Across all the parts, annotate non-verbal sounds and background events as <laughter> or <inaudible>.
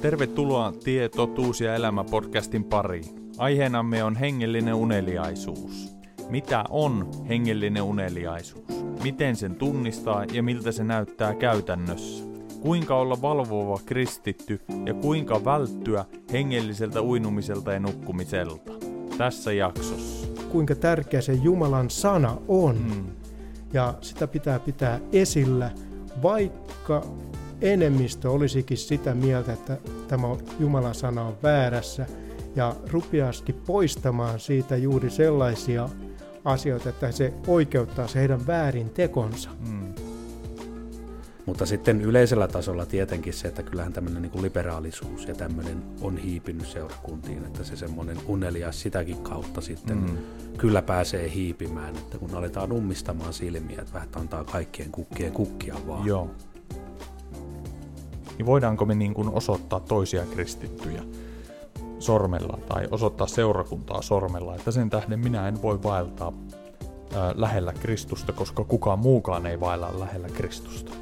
Tervetuloa Tie, totuus ja elämä podcastin pariin. Aiheenamme on hengellinen uneliaisuus. Mitä on hengellinen uneliaisuus? Miten sen tunnistaa ja miltä se näyttää käytännössä? Kuinka olla valvova kristitty ja kuinka välttyä hengelliseltä uinumiselta ja nukkumiselta? Tässä jaksossa. Kuinka tärkeä se Jumalan sana on. Mm. Ja sitä pitää pitää esillä, vaikka enemmistö olisikin sitä mieltä, että tämä Jumalan sana on väärässä ja rupeaski poistamaan siitä juuri sellaisia asioita, että se oikeuttaa se heidän väärin tekonsa. Mm. Mutta sitten yleisellä tasolla tietenkin se, että kyllähän tämmöinen niin liberaalisuus ja tämmöinen on hiipinyt seurakuntiin, että se semmoinen unelia sitäkin kautta sitten mm. kyllä pääsee hiipimään, että kun aletaan ummistamaan silmiä, että vähän antaa kaikkien kukkien kukkia vaan. Joo niin voidaanko me niin kuin osoittaa toisia kristittyjä sormella tai osoittaa seurakuntaa sormella, että sen tähden minä en voi vaeltaa lähellä Kristusta, koska kukaan muukaan ei vaella lähellä Kristusta.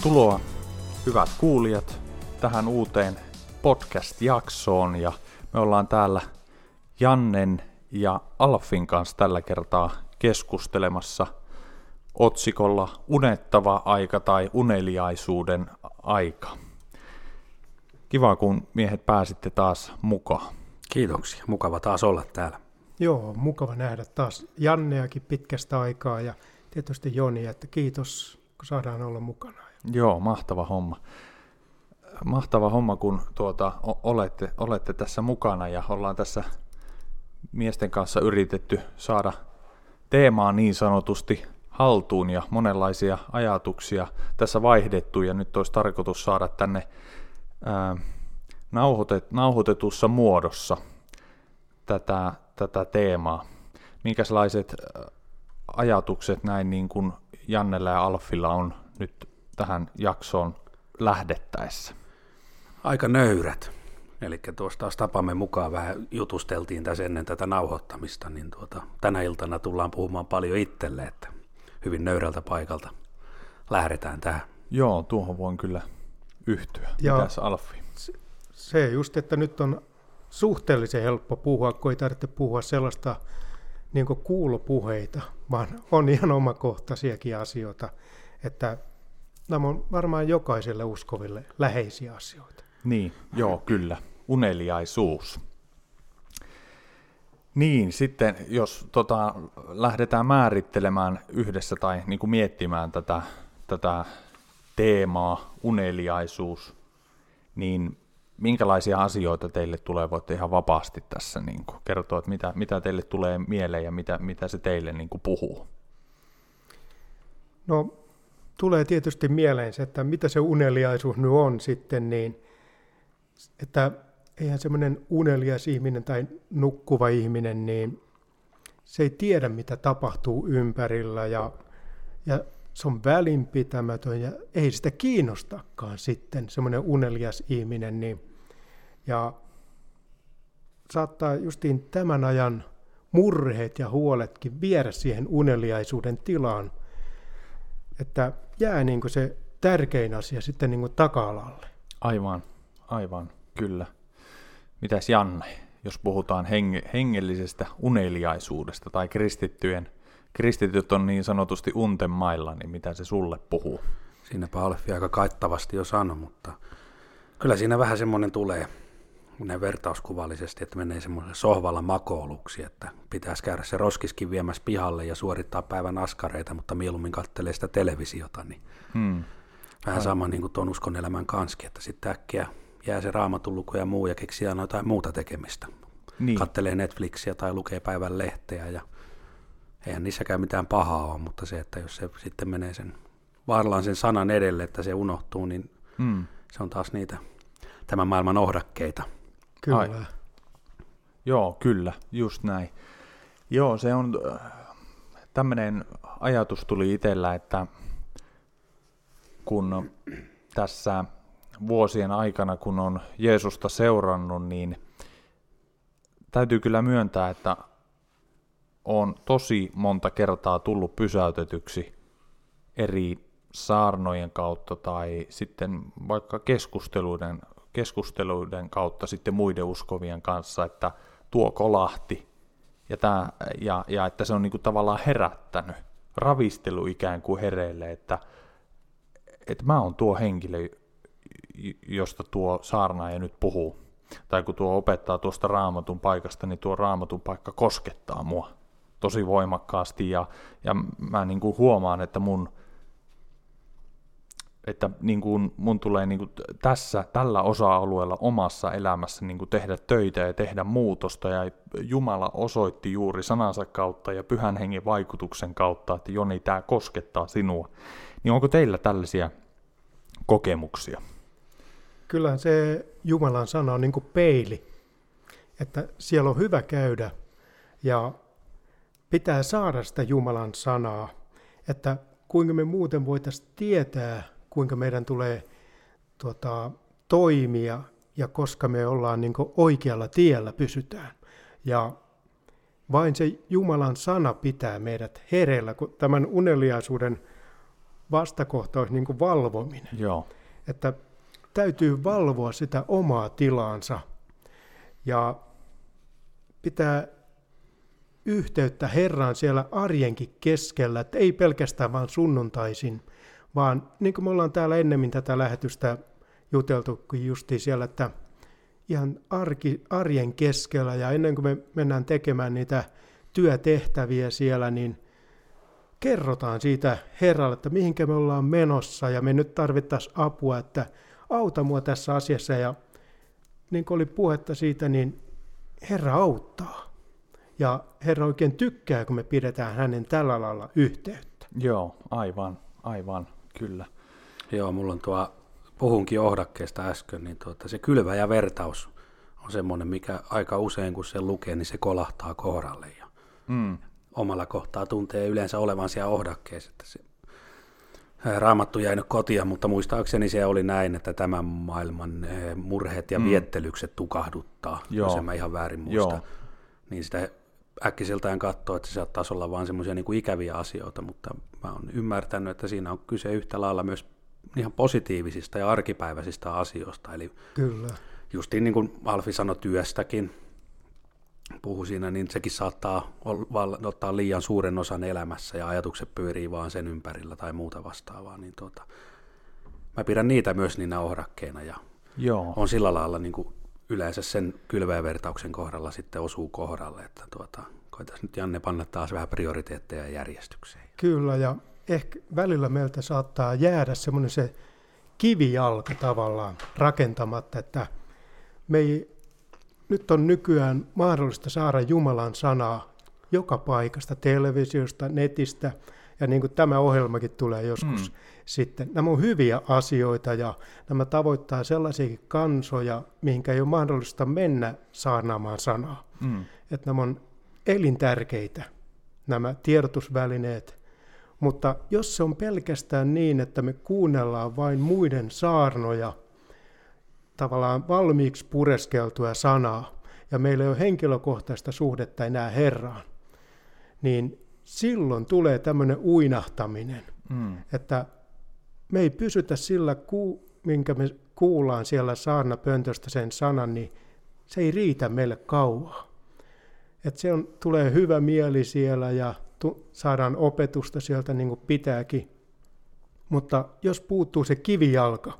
Tervetuloa, hyvät kuulijat, tähän uuteen podcast-jaksoon. Ja me ollaan täällä Jannen ja Alfin kanssa tällä kertaa keskustelemassa otsikolla Unettava aika tai uneliaisuuden aika. Kiva, kun miehet pääsitte taas mukaan. Kiitoksia, mukava taas olla täällä. Joo, mukava nähdä taas Janneakin pitkästä aikaa ja tietysti Joni, että kiitos kun saadaan olla mukana. Joo, mahtava homma. Mahtava homma, kun tuota, olette, olette tässä mukana ja ollaan tässä miesten kanssa yritetty saada teemaa niin sanotusti haltuun ja monenlaisia ajatuksia tässä vaihdettu ja nyt olisi tarkoitus saada tänne ää, nauhoitet, nauhoitetussa muodossa tätä, tätä teemaa. Minkälaiset ajatukset näin niin kuin Jannella ja Alfilla on nyt tähän jaksoon lähdettäessä? Aika nöyrät. Eli tuosta taas tapamme mukaan vähän jutusteltiin tässä ennen tätä nauhoittamista, niin tuota, tänä iltana tullaan puhumaan paljon itselle, että hyvin nöyrältä paikalta lähdetään tähän. Joo, tuohon voin kyllä yhtyä. Ja Mitäs Alfi? Se just, että nyt on suhteellisen helppo puhua, kun ei tarvitse puhua sellaista niin kuulopuheita, vaan on ihan omakohtaisiakin asioita, että nämä on varmaan jokaiselle uskoville läheisiä asioita. Niin, joo, kyllä. Uneliaisuus. Niin, sitten jos tota, lähdetään määrittelemään yhdessä tai niin kuin miettimään tätä, tätä teemaa, uneliaisuus, niin minkälaisia asioita teille tulee, voitte ihan vapaasti tässä niin kuin kertoa, että mitä, mitä teille tulee mieleen ja mitä, mitä se teille niin kuin puhuu? No tulee tietysti mieleen se, että mitä se uneliaisuus nyt on sitten, niin että eihän semmoinen unelias ihminen tai nukkuva ihminen, niin se ei tiedä, mitä tapahtuu ympärillä ja, ja se on välinpitämätön ja ei sitä kiinnostakaan sitten semmoinen unelias ihminen. Niin, ja saattaa justiin tämän ajan murheet ja huoletkin viedä siihen uneliaisuuden tilaan, että jää niin kuin se tärkein asia sitten niin kuin taka-alalle. Aivan, aivan, kyllä. Mitäs Janne, jos puhutaan henge, hengellisestä uneliaisuudesta tai kristittyjen, kristityt on niin sanotusti unten mailla, niin mitä se sulle puhuu? Siinäpä Alfi aika kaittavasti jo sanoi, mutta kyllä siinä vähän semmoinen tulee ne vertauskuvallisesti, että menee semmoiselle sohvalla makouluksi, että pitäisi käydä se roskiskin viemässä pihalle ja suorittaa päivän askareita, mutta mieluummin kattelee sitä televisiota, niin hmm. vähän sama niin kuin tuon uskon elämän kanski, että sitten äkkiä jää se raamatulluku ja muu ja keksii aina jotain muuta tekemistä. Niin. Kattelee Netflixiä tai lukee päivän lehteä ja eihän niissäkään mitään pahaa ole, mutta se, että jos se sitten menee sen vaarlaan sen sanan edelle, että se unohtuu, niin hmm. se on taas niitä tämän maailman ohdakkeita. Kyllä. Ai. Joo, kyllä, just näin. Joo, se on, tämmöinen ajatus tuli itsellä, että kun tässä vuosien aikana, kun on Jeesusta seurannut, niin täytyy kyllä myöntää, että on tosi monta kertaa tullut pysäytetyksi eri saarnojen kautta tai sitten vaikka keskusteluiden keskusteluiden kautta sitten muiden uskovien kanssa, että tuo kolahti ja, tämä, ja, ja että se on niin kuin tavallaan herättänyt, ravistelu ikään kuin hereille, että, että mä oon tuo henkilö, josta tuo saarnaaja nyt puhuu. Tai kun tuo opettaa tuosta raamatun paikasta, niin tuo raamatun paikka koskettaa mua tosi voimakkaasti ja, ja mä niin kuin huomaan, että mun että niin kuin mun tulee niin kuin tässä, tällä osa-alueella omassa elämässä niin kuin tehdä töitä ja tehdä muutosta, ja Jumala osoitti juuri sanansa kautta ja pyhän hengen vaikutuksen kautta, että Joni, tämä koskettaa sinua. Niin onko teillä tällaisia kokemuksia? Kyllä se Jumalan sana on niin kuin peili, että siellä on hyvä käydä ja pitää saada sitä Jumalan sanaa, että kuinka me muuten voitaisiin tietää, kuinka meidän tulee tuota, toimia ja koska me ollaan niin oikealla tiellä pysytään. Ja vain se Jumalan sana pitää meidät hereillä, kun tämän uneliaisuuden vastakohta olisi niin valvominen. Joo. Että täytyy valvoa sitä omaa tilaansa ja pitää yhteyttä Herraan siellä arjenkin keskellä, että ei pelkästään vain sunnuntaisin, vaan niin kuin me ollaan täällä ennemmin tätä lähetystä juteltu, kun justi siellä, että ihan arki, arjen keskellä ja ennen kuin me mennään tekemään niitä työtehtäviä siellä, niin kerrotaan siitä Herralle, että mihinkä me ollaan menossa ja me nyt tarvittaisiin apua, että auta mua tässä asiassa ja niin kuin oli puhetta siitä, niin Herra auttaa. Ja Herra oikein tykkää, kun me pidetään hänen tällä lailla yhteyttä. Joo, aivan, aivan. Kyllä. Joo, mulla on tuo, puhunkin ohdakkeesta äsken, niin tuota, se kylvä ja vertaus on semmoinen, mikä aika usein kun se lukee, niin se kolahtaa kohdalle. Ja mm. Omalla kohtaa tuntee yleensä olevan siellä ohdakkeessa, että se Raamattu jäi nyt kotia, mutta muistaakseni se oli näin, että tämän maailman murheet ja mm. viettelykset tukahduttaa, Joo. jos en mä ihan väärin muista. Joo. Niin sitä äkkiseltään katsoa, että se saattaisi olla vain semmoisia niin ikäviä asioita, mutta mä oon ymmärtänyt, että siinä on kyse yhtä lailla myös ihan positiivisista ja arkipäiväisistä asioista. Eli Kyllä. justiin niin kuin Alfi sanoi työstäkin, puhu siinä, niin sekin saattaa ottaa liian suuren osan elämässä ja ajatukset pyörii vaan sen ympärillä tai muuta vastaavaa. Niin tuota, mä pidän niitä myös niinä ohrakkeina ja Joo. on sillä lailla niin kuin yleensä sen kylväjävertauksen kohdalla sitten osuu kohdalle, että tuota, koitaisiin nyt Janne panna taas vähän prioriteetteja järjestykseen. Kyllä, ja ehkä välillä meiltä saattaa jäädä semmoinen se kivijalka tavallaan rakentamatta, että me ei, nyt on nykyään mahdollista saada Jumalan sanaa joka paikasta, televisiosta, netistä, ja niin kuin tämä ohjelmakin tulee joskus mm. sitten. Nämä on hyviä asioita ja nämä tavoittaa sellaisia kansoja, mihinkä ei ole mahdollista mennä saarnaamaan sanaa. Mm. Että nämä on elintärkeitä, nämä tiedotusvälineet. Mutta jos se on pelkästään niin, että me kuunnellaan vain muiden saarnoja, tavallaan valmiiksi pureskeltua sanaa, ja meillä ei ole henkilökohtaista suhdetta enää Herraan, niin silloin tulee tämmöinen uinahtaminen, mm. että me ei pysytä sillä, minkä me kuullaan siellä saarnapöntöstä sen sanan, niin se ei riitä meille kauaa. Et se on, tulee hyvä mieli siellä ja tu, saadaan opetusta sieltä niin kuin pitääkin. Mutta jos puuttuu se kivijalka,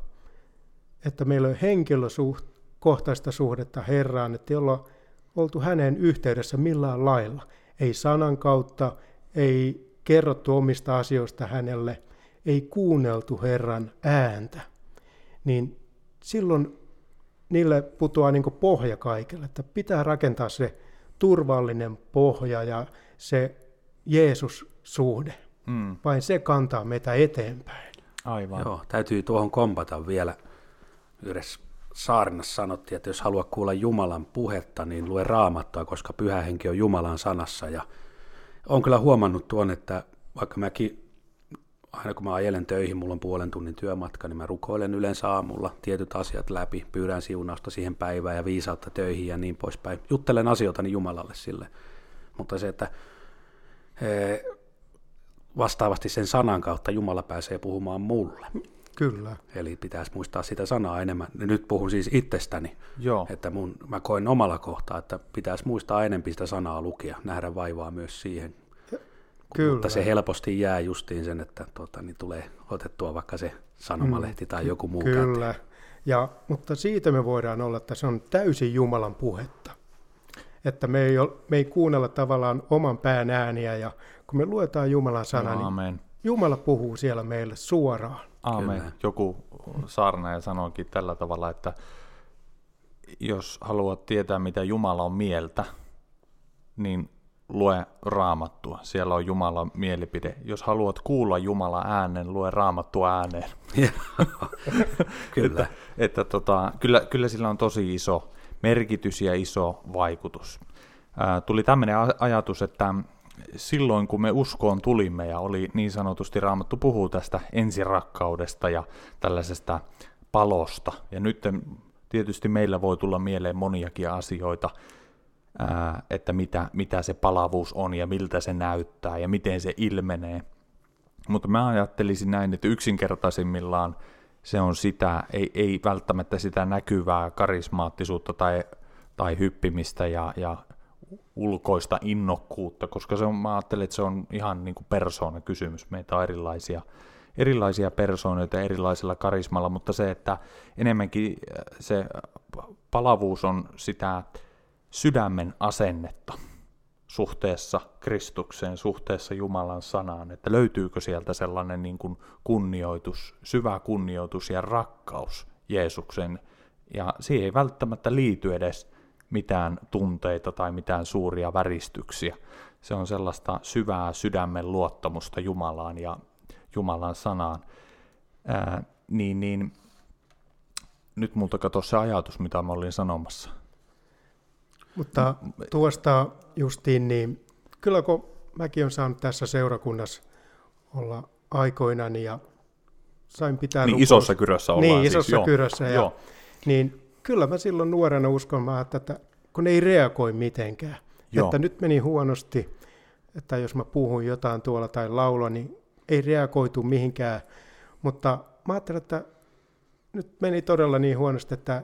että meillä on henkilökohtaista suhdetta Herraan, että olla oltu hänen yhteydessä millään lailla, ei sanan kautta, ei kerrottu omista asioista hänelle, ei kuunneltu Herran ääntä, niin silloin niille putoaa niin pohja kaikille, että pitää rakentaa se turvallinen pohja ja se Jeesus-suhde. Mm. Vain se kantaa meitä eteenpäin. Aivan. Joo, täytyy tuohon kompata vielä. Yhdessä saarnassa sanottiin, että jos haluat kuulla Jumalan puhetta, niin lue raamattua, koska pyhä henki on Jumalan sanassa. Ja olen kyllä huomannut tuon, että vaikka mäkin aina kun mä ajelen töihin, mulla on puolen tunnin työmatka, niin mä rukoilen yleensä aamulla tietyt asiat läpi, pyydän siunausta siihen päivään ja viisautta töihin ja niin poispäin. Juttelen asioitani Jumalalle sille. Mutta se, että eh, vastaavasti sen sanan kautta Jumala pääsee puhumaan mulle. Kyllä. Eli pitäisi muistaa sitä sanaa enemmän. Nyt puhun siis itsestäni, Joo. että mun, mä koen omalla kohtaa, että pitäisi muistaa enemmän sitä sanaa lukia, nähdä vaivaa myös siihen. Kyllä. Mutta se helposti jää justiin sen, että tuota, niin tulee otettua vaikka se sanomalehti tai joku muu Kyllä, ja, mutta siitä me voidaan olla, että se on täysin Jumalan puhetta. Että me ei, ole, me ei kuunnella tavallaan oman pään ääniä, ja kun me luetaan Jumalan sana, no, niin Jumala puhuu siellä meille suoraan. Aamen. Joku saarnaaja sanoikin tällä tavalla, että jos haluat tietää, mitä Jumala on mieltä, niin lue raamattua. Siellä on Jumalan mielipide. Jos haluat kuulla Jumalan äänen, lue raamattua ääneen. <laughs> kyllä. että, että tota, kyllä, kyllä sillä on tosi iso merkitys ja iso vaikutus. Ää, tuli tämmöinen ajatus, että silloin kun me uskoon tulimme ja oli niin sanotusti Raamattu puhuu tästä ensirakkaudesta ja tällaisesta palosta. Ja nyt tietysti meillä voi tulla mieleen moniakin asioita, että mitä, mitä se palavuus on ja miltä se näyttää ja miten se ilmenee. Mutta mä ajattelisin näin, että yksinkertaisimmillaan se on sitä, ei, ei välttämättä sitä näkyvää karismaattisuutta tai, tai hyppimistä ja, ja ulkoista innokkuutta, koska se on, mä ajattelen, että se on ihan niin kuin persoona kysymys. Meitä on erilaisia, erilaisia persoonoita erilaisella karismalla, mutta se, että enemmänkin se palavuus on sitä sydämen asennetta suhteessa Kristukseen, suhteessa Jumalan sanaan, että löytyykö sieltä sellainen niin kuin kunnioitus, syvä kunnioitus ja rakkaus Jeesuksen, ja siihen ei välttämättä liity edes mitään tunteita tai mitään suuria väristyksiä. Se on sellaista syvää sydämen luottamusta Jumalaan ja Jumalan sanaan. Ää, niin, niin, nyt multa katosi se ajatus, mitä mä olin sanomassa. Mutta tuosta justiin, niin kyllä kun mäkin olen saanut tässä seurakunnassa olla aikoinani ja sain pitää... Niin rukous... isossa kyrössä ollaan Niin, isossa siis, kyrössä. Ja, joo. Niin kyllä mä silloin nuorena uskon, että kun ei reagoi mitenkään. Joo. Että nyt meni huonosti, että jos mä puhun jotain tuolla tai laula, niin ei reagoitu mihinkään. Mutta mä ajattelin, että nyt meni todella niin huonosti, että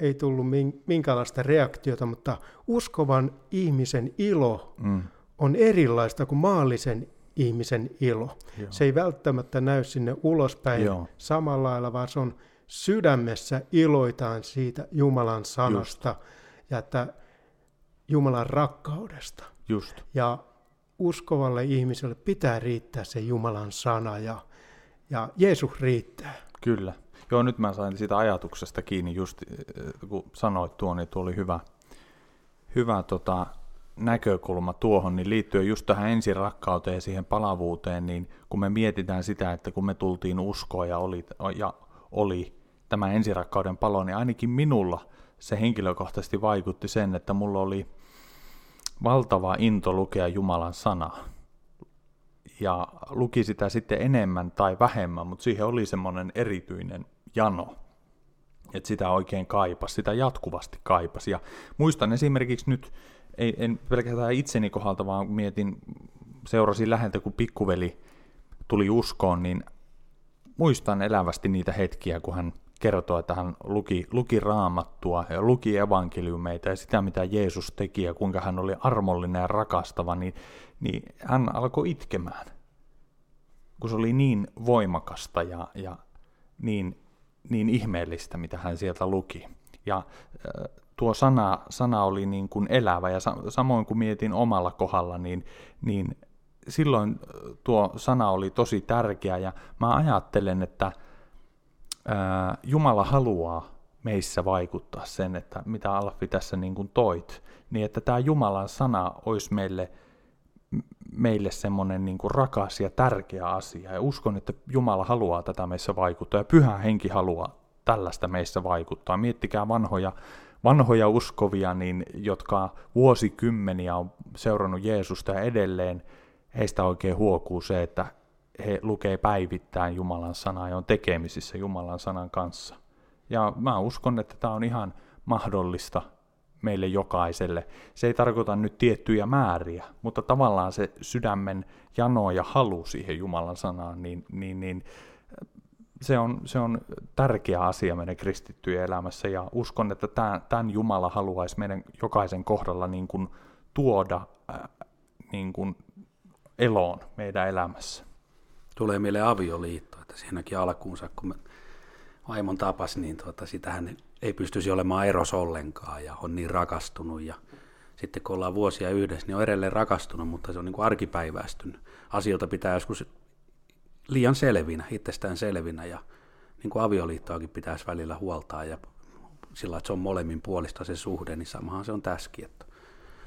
ei tullut minkäänlaista reaktiota, mutta uskovan ihmisen ilo mm. on erilaista kuin maallisen ihmisen ilo. Joo. Se ei välttämättä näy sinne ulospäin Joo. samalla lailla, vaan se on sydämessä iloitaan siitä Jumalan sanasta Just. ja että Jumalan rakkaudesta. Just. Ja uskovalle ihmiselle pitää riittää se Jumalan sana ja, ja Jeesus riittää. Kyllä. Joo, nyt mä sain siitä ajatuksesta kiinni just, äh, kun sanoit tuon, niin tuo oli hyvä, hyvä tota, näkökulma tuohon, niin liittyen just tähän ensirakkauteen ja siihen palavuuteen, niin kun me mietitään sitä, että kun me tultiin uskoa ja oli, ja oli tämä ensirakkauden palo, niin ainakin minulla se henkilökohtaisesti vaikutti sen, että mulla oli valtava into lukea Jumalan sanaa. Ja luki sitä sitten enemmän tai vähemmän, mutta siihen oli semmoinen erityinen jano. että sitä oikein kaipas, sitä jatkuvasti kaipas. Ja muistan esimerkiksi nyt, ei, en pelkästään itseni kohdalta, vaan mietin, seurasin läheltä, kun pikkuveli tuli uskoon, niin muistan elävästi niitä hetkiä, kun hän kertoi, että hän luki, luki raamattua ja luki evankeliumeita ja sitä, mitä Jeesus teki ja kuinka hän oli armollinen ja rakastava, niin, niin hän alkoi itkemään, kun se oli niin voimakasta ja, ja niin, niin ihmeellistä, mitä hän sieltä luki. Ja tuo sana, sana oli niin kuin elävä ja samoin kuin mietin omalla kohdalla, niin, niin silloin tuo sana oli tosi tärkeä ja mä ajattelen, että ää, Jumala haluaa meissä vaikuttaa sen, että mitä Alfi tässä niin kuin toit, niin että tämä Jumalan sana olisi meille, meille semmoinen niin kuin rakas ja tärkeä asia. Ja uskon, että Jumala haluaa tätä meissä vaikuttaa ja Pyhä Henki haluaa tällaista meissä vaikuttaa. Miettikää vanhoja, vanhoja uskovia, niin, jotka vuosikymmeniä on seurannut Jeesusta ja edelleen heistä oikein huokuu se, että he lukee päivittäin Jumalan sanaa ja on tekemisissä Jumalan sanan kanssa. Ja mä uskon, että tämä on ihan mahdollista meille jokaiselle. Se ei tarkoita nyt tiettyjä määriä, mutta tavallaan se sydämen jano ja halu siihen Jumalan sanaan, niin, niin, niin se, on, se on tärkeä asia meidän kristittyjen elämässä ja uskon, että tämän, tämän Jumala haluaisi meidän jokaisen kohdalla niin kuin tuoda äh, niin kuin eloon meidän elämässä. Tulee meille avioliitto, että siinäkin alkuunsa, kun me vaimon tapas, niin tuota, sitähän ei pystyisi olemaan eros ollenkaan ja on niin rakastunut ja sitten kun ollaan vuosia yhdessä, niin on edelleen rakastunut, mutta se on niin kuin arkipäiväistynyt. Asioita pitää joskus liian selvinä, itsestään selvinä ja niin kuin avioliittoakin pitäisi välillä huoltaa ja sillä että se on molemmin puolista se suhde, niin samahan se on täskin, että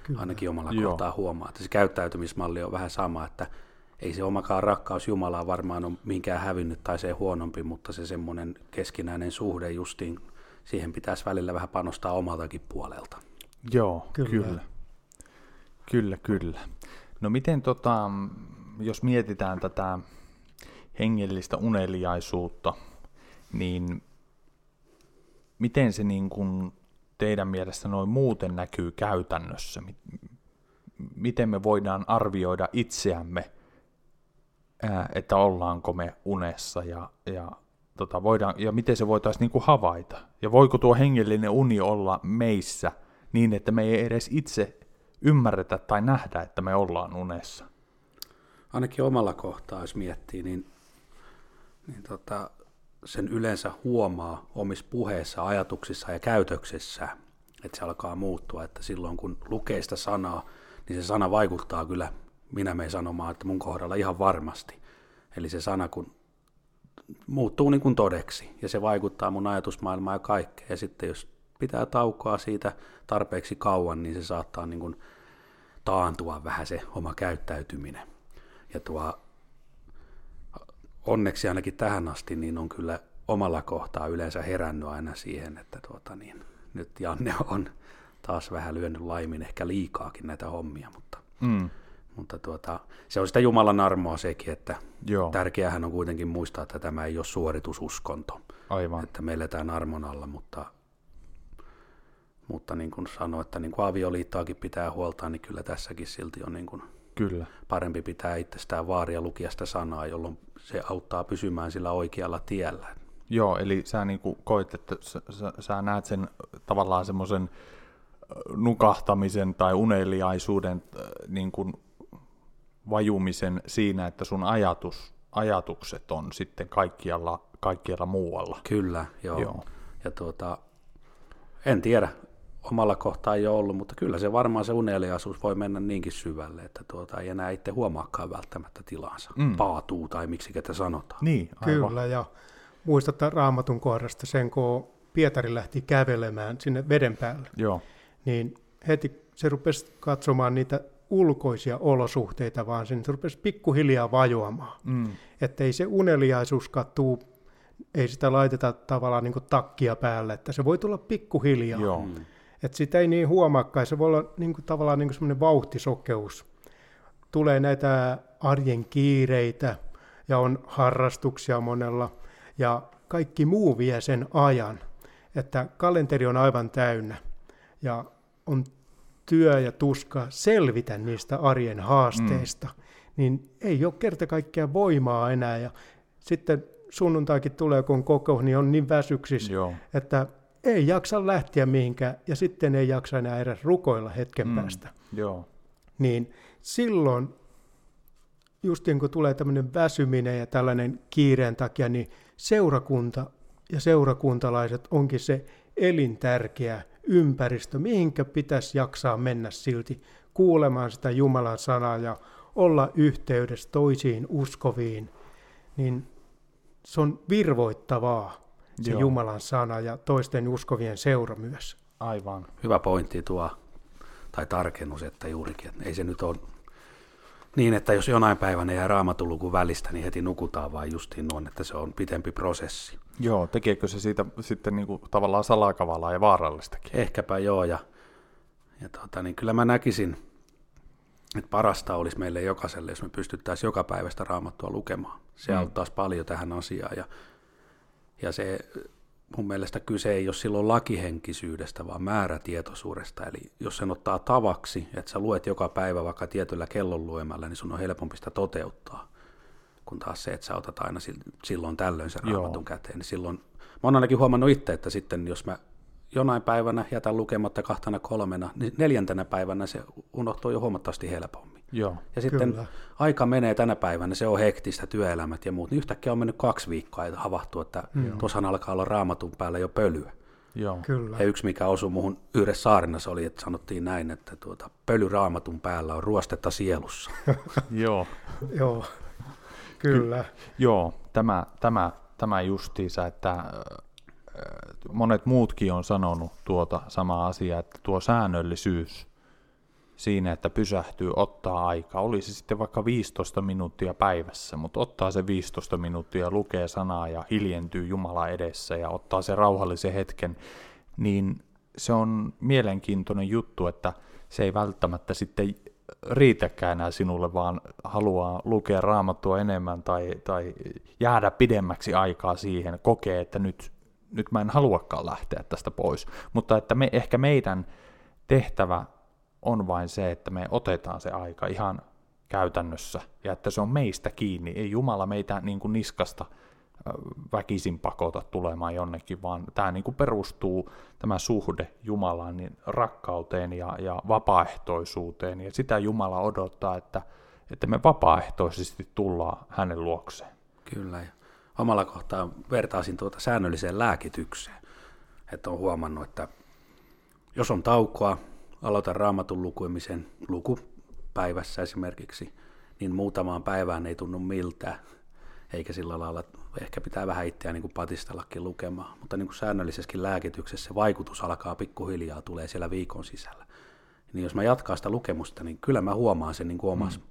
Kyllä. ainakin omalla Joo. kohtaa huomaa, että se käyttäytymismalli on vähän sama, että ei se omakaan rakkaus Jumalaa varmaan ole minkään hävinnyt tai se huonompi, mutta se semmoinen keskinäinen suhde justiin, siihen pitäisi välillä vähän panostaa omaltakin puolelta. Joo, kyllä. Kyllä, kyllä. kyllä. No miten tota, jos mietitään tätä hengellistä uneliaisuutta, niin miten se niin kuin teidän mielestä noin muuten näkyy käytännössä? Miten me voidaan arvioida itseämme, että ollaanko me unessa ja, ja, tota, voidaan, ja miten se voitaisiin niin kuin havaita? Ja voiko tuo hengellinen uni olla meissä niin, että me ei edes itse ymmärretä tai nähdä, että me ollaan unessa? Ainakin omalla kohtaa, jos miettii, niin, niin tota, sen yleensä huomaa omissa puheissa, ajatuksissa ja käytöksissä, että se alkaa muuttua, että silloin kun lukee sitä sanaa, niin se sana vaikuttaa kyllä minä me sanomaan, että mun kohdalla ihan varmasti. Eli se sana kun muuttuu niin kuin todeksi ja se vaikuttaa mun ajatusmaailmaan ja kaikkeen. Ja sitten jos pitää taukoa siitä tarpeeksi kauan, niin se saattaa niin kuin taantua vähän se oma käyttäytyminen. Ja tuo onneksi ainakin tähän asti niin on kyllä omalla kohtaa yleensä herännyt aina siihen, että tuota niin, nyt Janne on taas vähän lyönyt laimin ehkä liikaakin näitä hommia, mutta, mm. mutta tuota, se on sitä Jumalan armoa sekin, että Joo. tärkeähän on kuitenkin muistaa, että tämä ei ole suoritususkonto, Aivan. että me eletään armon alla, mutta, mutta niin kuin sanoin, että niin kuin avioliittoakin pitää huoltaa, niin kyllä tässäkin silti on niin kuin Kyllä. parempi pitää itsestään vaaria lukia sitä sanaa, jolloin se auttaa pysymään sillä oikealla tiellä. Joo, eli sä niin kuin koet, että sä, sä, sä näet sen tavallaan semmoisen nukahtamisen tai uneliaisuuden niin kuin vajumisen siinä, että sun ajatus, ajatukset on sitten kaikkialla, kaikkialla muualla. Kyllä, joo. joo. Ja tuota, en tiedä, omalla kohtaa ei ole ollut, mutta kyllä se varmaan se uneliaisuus voi mennä niinkin syvälle, että tuota, ei enää itse huomaakaan välttämättä tilansa. Mm. Paatuu tai miksi ketä sanotaan. Niin, aivan. Kyllä, ja muistatte raamatun kohdasta sen, kun Pietari lähti kävelemään sinne veden päälle. Joo. Niin heti se rupesi katsomaan niitä ulkoisia olosuhteita, vaan se rupesi pikkuhiljaa vajoamaan. Mm. Että ei se uneliaisuus tuu, ei sitä laiteta tavallaan niin takkia päälle, että se voi tulla pikkuhiljaa. Joo. Mm. Että sitä ei niin huomaakaan, se voi olla niin kuin, tavallaan niin semmoinen vauhtisokeus. Tulee näitä arjen kiireitä ja on harrastuksia monella ja kaikki muu vie sen ajan. että kalenteri on aivan täynnä ja on työ ja tuska selvitä niistä arjen haasteista, mm. niin ei ole kerta kaikkiaan voimaa enää. Ja sitten sunnuntaikin tulee, kun koko, niin on niin väsyksis, Joo. että ei jaksa lähteä mihinkään ja sitten ei jaksa enää edes rukoilla hetken mm. päästä. Joo. Niin silloin, just niin kun tulee tämmöinen väsyminen ja tällainen kiireen takia, niin seurakunta ja seurakuntalaiset onkin se elintärkeä ympäristö, mihinkä pitäisi jaksaa mennä silti kuulemaan sitä Jumalan sanaa ja olla yhteydessä toisiin uskoviin, niin se on virvoittavaa se Joo. Jumalan sana ja toisten uskovien seura myös. Aivan. Hyvä pointti tuo, tai tarkennus, että juurikin, että ei se nyt ole niin, että jos jonain päivänä jää raamatuluku välistä, niin heti nukutaan vaan justiin noin, että se on pitempi prosessi. Joo, tekeekö se siitä sitten niin kuin tavallaan salakavalaa ja vaarallistakin? Ehkäpä joo, ja, ja tota, niin kyllä mä näkisin, että parasta olisi meille jokaiselle, jos me pystyttäisiin joka päivästä raamattua lukemaan. Se mm. auttaisi paljon tähän asiaan, ja, ja se mun mielestä kyse ei ole silloin lakihenkisyydestä, vaan määrätietoisuudesta. Eli jos sen ottaa tavaksi, että sä luet joka päivä vaikka tietyllä kellon luemalla, niin sun on helpompi sitä toteuttaa. Kun taas se, että sä otat aina silloin tällöin sen raamatun käteen, niin silloin, mä oon ainakin huomannut itse, että sitten jos mä jonain päivänä jätän lukematta kahtena kolmena, niin neljäntenä päivänä se unohtuu jo huomattavasti helpommin. Joo, ja sitten kyllä. aika menee tänä päivänä, se on hektistä, työelämät ja muut, niin yhtäkkiä on mennyt kaksi viikkoa ja havahtuu, että mm. tuossa alkaa olla raamatun päällä jo pölyä. Joo. Kyllä. Ja yksi, mikä osui muuhun yhdessä saarinnassa oli, että sanottiin näin, että tuota, pöly raamatun päällä on ruostetta sielussa. <laughs> Joo. Joo, kyllä. Ky- joo, tämä, tämä, tämä justiinsa, että monet muutkin on sanonut tuota samaa asiaa, että tuo säännöllisyys siinä, että pysähtyy, ottaa aikaa, olisi sitten vaikka 15 minuuttia päivässä, mutta ottaa se 15 minuuttia, lukee sanaa ja hiljentyy Jumala edessä ja ottaa se rauhallisen hetken, niin se on mielenkiintoinen juttu, että se ei välttämättä sitten riitäkään enää sinulle, vaan haluaa lukea raamattua enemmän tai, tai jäädä pidemmäksi aikaa siihen, kokee, että nyt, nyt mä en haluakaan lähteä tästä pois. Mutta että me, ehkä meidän tehtävä on vain se, että me otetaan se aika ihan käytännössä ja että se on meistä kiinni. Ei Jumala meitä niin kuin niskasta väkisin pakota tulemaan jonnekin, vaan tämä niin kuin perustuu, tämä suhde Jumalaan, niin rakkauteen ja, ja vapaaehtoisuuteen, ja sitä Jumala odottaa, että, että me vapaaehtoisesti tullaan hänen luokseen. Kyllä, ja omalla kohtaa vertaisin tuota säännölliseen lääkitykseen, että on huomannut, että jos on taukoa, aloitan raamatun lukuimisen lukupäivässä esimerkiksi, niin muutamaan päivään ei tunnu miltään, eikä sillä lailla, ehkä pitää vähän itseään niin kuin patistellakin lukemaan, mutta niin kuin säännöllisessäkin lääkityksessä se vaikutus alkaa pikkuhiljaa, tulee siellä viikon sisällä. Niin jos mä jatkan sitä lukemusta, niin kyllä mä huomaan sen niin kuin omassa, mm.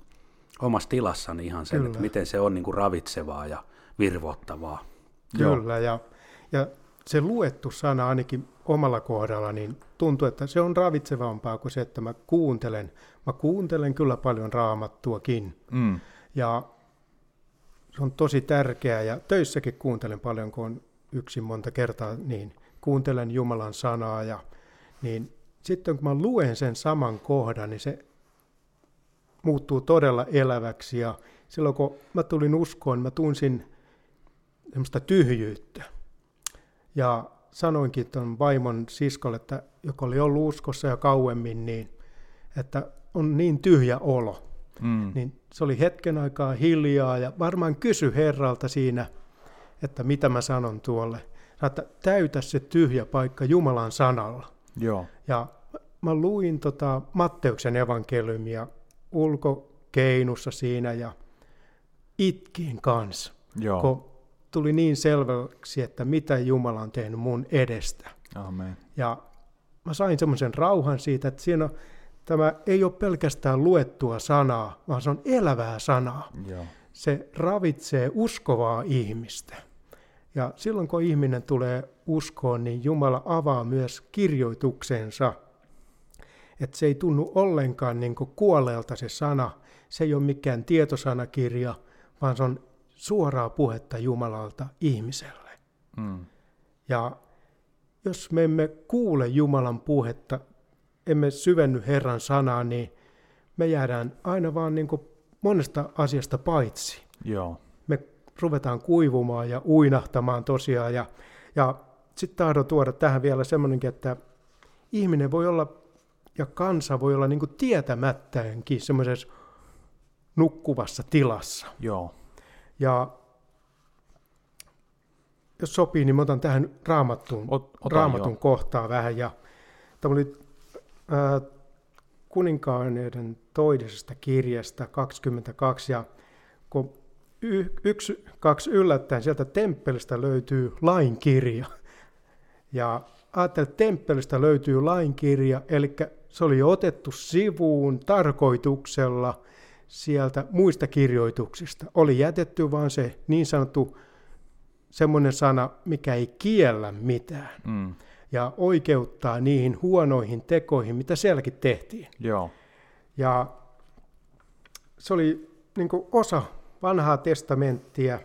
omassa tilassani ihan sen, kyllä. että miten se on niin kuin ravitsevaa ja virvoittavaa. Kyllä, ja, ja se luettu sana ainakin omalla kohdalla, niin tuntuu, että se on ravitsevampaa kuin se, että mä kuuntelen. Mä kuuntelen kyllä paljon raamattuakin. Mm. Ja se on tosi tärkeää ja töissäkin kuuntelen paljon, kun on yksin monta kertaa, niin kuuntelen Jumalan sanaa ja niin sitten kun mä luen sen saman kohdan, niin se muuttuu todella eläväksi ja silloin kun mä tulin uskoon, mä tunsin semmoista tyhjyyttä. Ja sanoinkin tuon vaimon siskolle, että joka oli ollut uskossa jo kauemmin, niin että on niin tyhjä olo. Mm. Niin se oli hetken aikaa hiljaa ja varmaan kysy Herralta siinä, että mitä mä sanon tuolle. Että täytä se tyhjä paikka Jumalan sanalla. Joo. Ja mä luin tota Matteuksen evankeliumia ulkokeinussa siinä ja itkin kanssa. Joo. Kun tuli niin selväksi, että mitä Jumala on tehnyt mun edestä. Amen. Ja mä sain semmoisen rauhan siitä, että siinä on, tämä ei ole pelkästään luettua sanaa, vaan se on elävää sanaa. Joo. Se ravitsee uskovaa ihmistä. Ja silloin kun ihminen tulee uskoon, niin Jumala avaa myös kirjoituksensa. Että se ei tunnu ollenkaan niin kuolleelta se sana. Se ei ole mikään tietosanakirja, vaan se on suoraa puhetta Jumalalta ihmiselle. Mm. Ja jos me emme kuule Jumalan puhetta, emme syvenny Herran sanaa, niin me jäädään aina vaan niin kuin monesta asiasta paitsi. Joo. Me ruvetaan kuivumaan ja uinahtamaan tosiaan. Ja, ja sitten tahdon tuoda tähän vielä semmoinenkin, että ihminen voi olla ja kansa voi olla niin tietämättäenkin semmoisessa nukkuvassa tilassa. Joo. Ja jos sopii, niin mä otan tähän raamattuun, Ot, raamatun joo. kohtaa vähän. Ja tämä oli ää, kuninkaaneiden toisesta kirjasta 22, ja kun y- yksi, kaksi yllättäen sieltä temppelistä löytyy lainkirja. Ja ajattelin, että temppelistä löytyy lainkirja, eli se oli otettu sivuun tarkoituksella sieltä muista kirjoituksista. Oli jätetty vaan se niin sanottu semmoinen sana, mikä ei kiellä mitään Mm. ja oikeuttaa niihin huonoihin tekoihin, mitä sielläkin tehtiin. Joo. Ja se oli niin osa vanhaa testamenttia,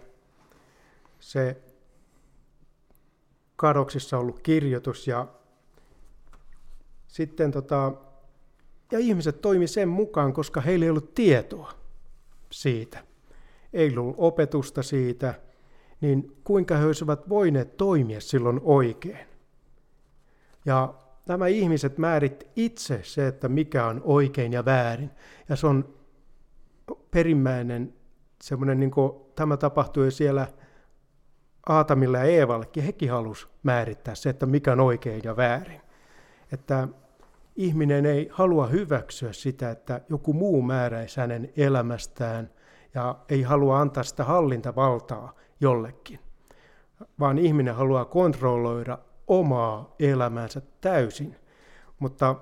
se kadoksissa ollut kirjoitus ja sitten tota, ja ihmiset toimi sen mukaan, koska heillä ei ollut tietoa siitä. Ei ollut opetusta siitä, niin kuinka he olisivat voineet toimia silloin oikein. Ja nämä ihmiset määrit itse se, että mikä on oikein ja väärin. Ja se on perimmäinen semmoinen, niin kuin tämä tapahtui siellä Aatamilla ja Eevallekin, hekin halusi määrittää se, että mikä on oikein ja väärin. Että ihminen ei halua hyväksyä sitä, että joku muu määräisi hänen elämästään ja ei halua antaa sitä hallintavaltaa jollekin, vaan ihminen haluaa kontrolloida omaa elämäänsä täysin. Mutta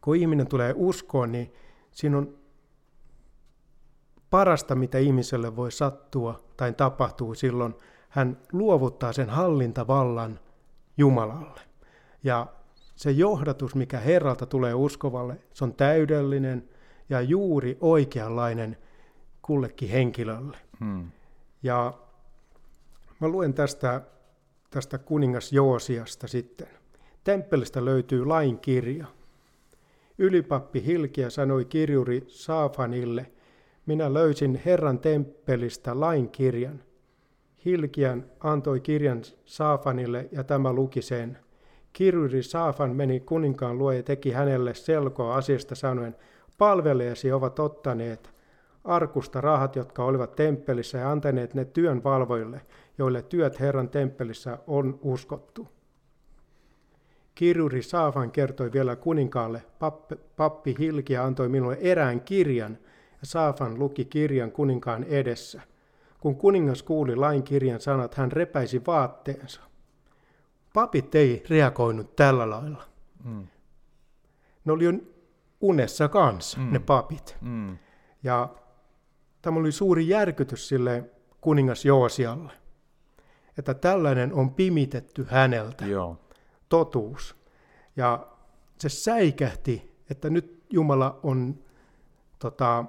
kun ihminen tulee uskoon, niin siinä on parasta, mitä ihmiselle voi sattua tai tapahtuu silloin, hän luovuttaa sen hallintavallan Jumalalle. Ja se johdatus, mikä Herralta tulee uskovalle, se on täydellinen ja juuri oikeanlainen kullekin henkilölle. Mm. Ja mä luen tästä, tästä kuningas Joosiasta sitten. Temppelistä löytyy lain kirja. Ylipappi Hilkiä sanoi kirjuri Saafanille, minä löysin Herran temppelistä lain kirjan. Hilkian antoi kirjan Saafanille ja tämä luki sen. Kirjuri Saafan meni kuninkaan luo ja teki hänelle selkoa asiasta sanoen, palvelijasi ovat ottaneet arkusta rahat, jotka olivat temppelissä ja antaneet ne työn valvoille, joille työt Herran temppelissä on uskottu. Kirjuri Saafan kertoi vielä kuninkaalle, pappi, pappi Hilkia antoi minulle erään kirjan, ja Saafan luki kirjan kuninkaan edessä. Kun kuningas kuuli lain kirjan sanat, hän repäisi vaatteensa. Papit ei reagoinut tällä lailla. Mm. Ne oli jo unessa kanssa, Mm. mm. ne papit. Mm. Ja tämä oli suuri järkytys sille kuningas Joosialle, että tällainen on pimitetty häneltä, Joo. totuus. Ja se säikähti, että nyt Jumala on tota,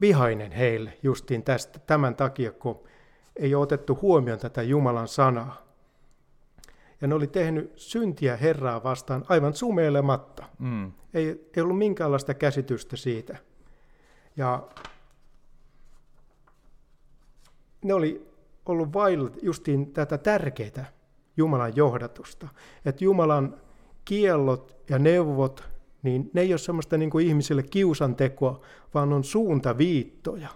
vihainen heille justiin tästä, tämän takia, kun ei ole otettu huomioon tätä Jumalan sanaa. Ja ne oli tehnyt syntiä Herraa vastaan aivan sumeilematta. Mm. Ei, ei ollut minkäänlaista käsitystä siitä. Ja ne oli ollut vailla justiin tätä tärkeää Jumalan johdatusta. Että Jumalan kiellot ja neuvot, niin ne ei ole semmoista niin kuin ihmisille kiusantekoa, vaan on suuntaviittoja.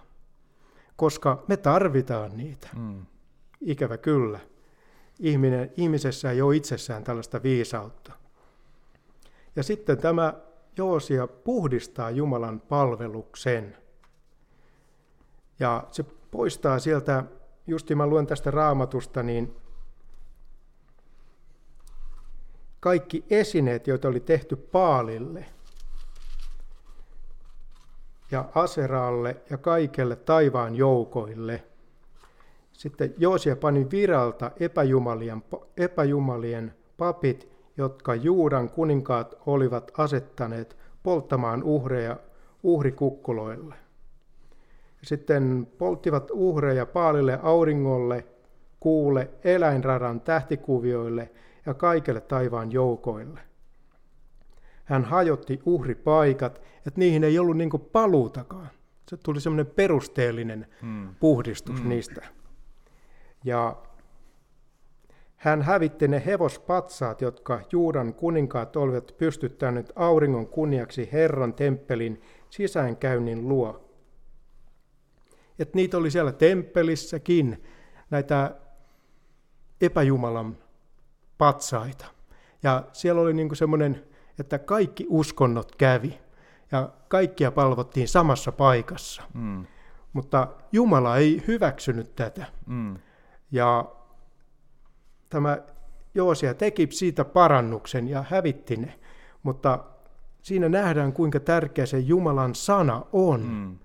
Koska me tarvitaan niitä. Mm. Ikävä kyllä. Ihminen, ihmisessä ei ole itsessään tällaista viisautta. Ja sitten tämä Joosia puhdistaa Jumalan palveluksen. Ja se poistaa sieltä, justi mä luen tästä raamatusta, niin kaikki esineet, joita oli tehty Paalille ja Aseralle ja kaikelle taivaan joukoille. Sitten Joosia pani viralta epäjumalien, epäjumalien papit, jotka Juudan kuninkaat olivat asettaneet polttamaan uhreja uhrikukkuloille. Sitten polttivat uhreja Paalille, auringolle, kuule, eläinradan tähtikuvioille ja kaikille taivaan joukoille. Hän hajotti uhripaikat, että niihin ei ollut niin paluutakaan. Se tuli semmoinen perusteellinen hmm. puhdistus hmm. niistä. Ja hän hävitti ne hevospatsaat, jotka Juudan kuninkaat olivat pystyttäneet auringon kunniaksi Herran temppelin sisäänkäynnin luo. Et niitä oli siellä temppelissäkin, näitä epäjumalan patsaita. Ja siellä oli niinku semmoinen, että kaikki uskonnot kävi ja kaikkia palvottiin samassa paikassa. Mm. Mutta Jumala ei hyväksynyt tätä. Mm. Ja tämä Joosia teki siitä parannuksen ja hävitti ne, mutta siinä nähdään, kuinka tärkeä se Jumalan sana on. Mm.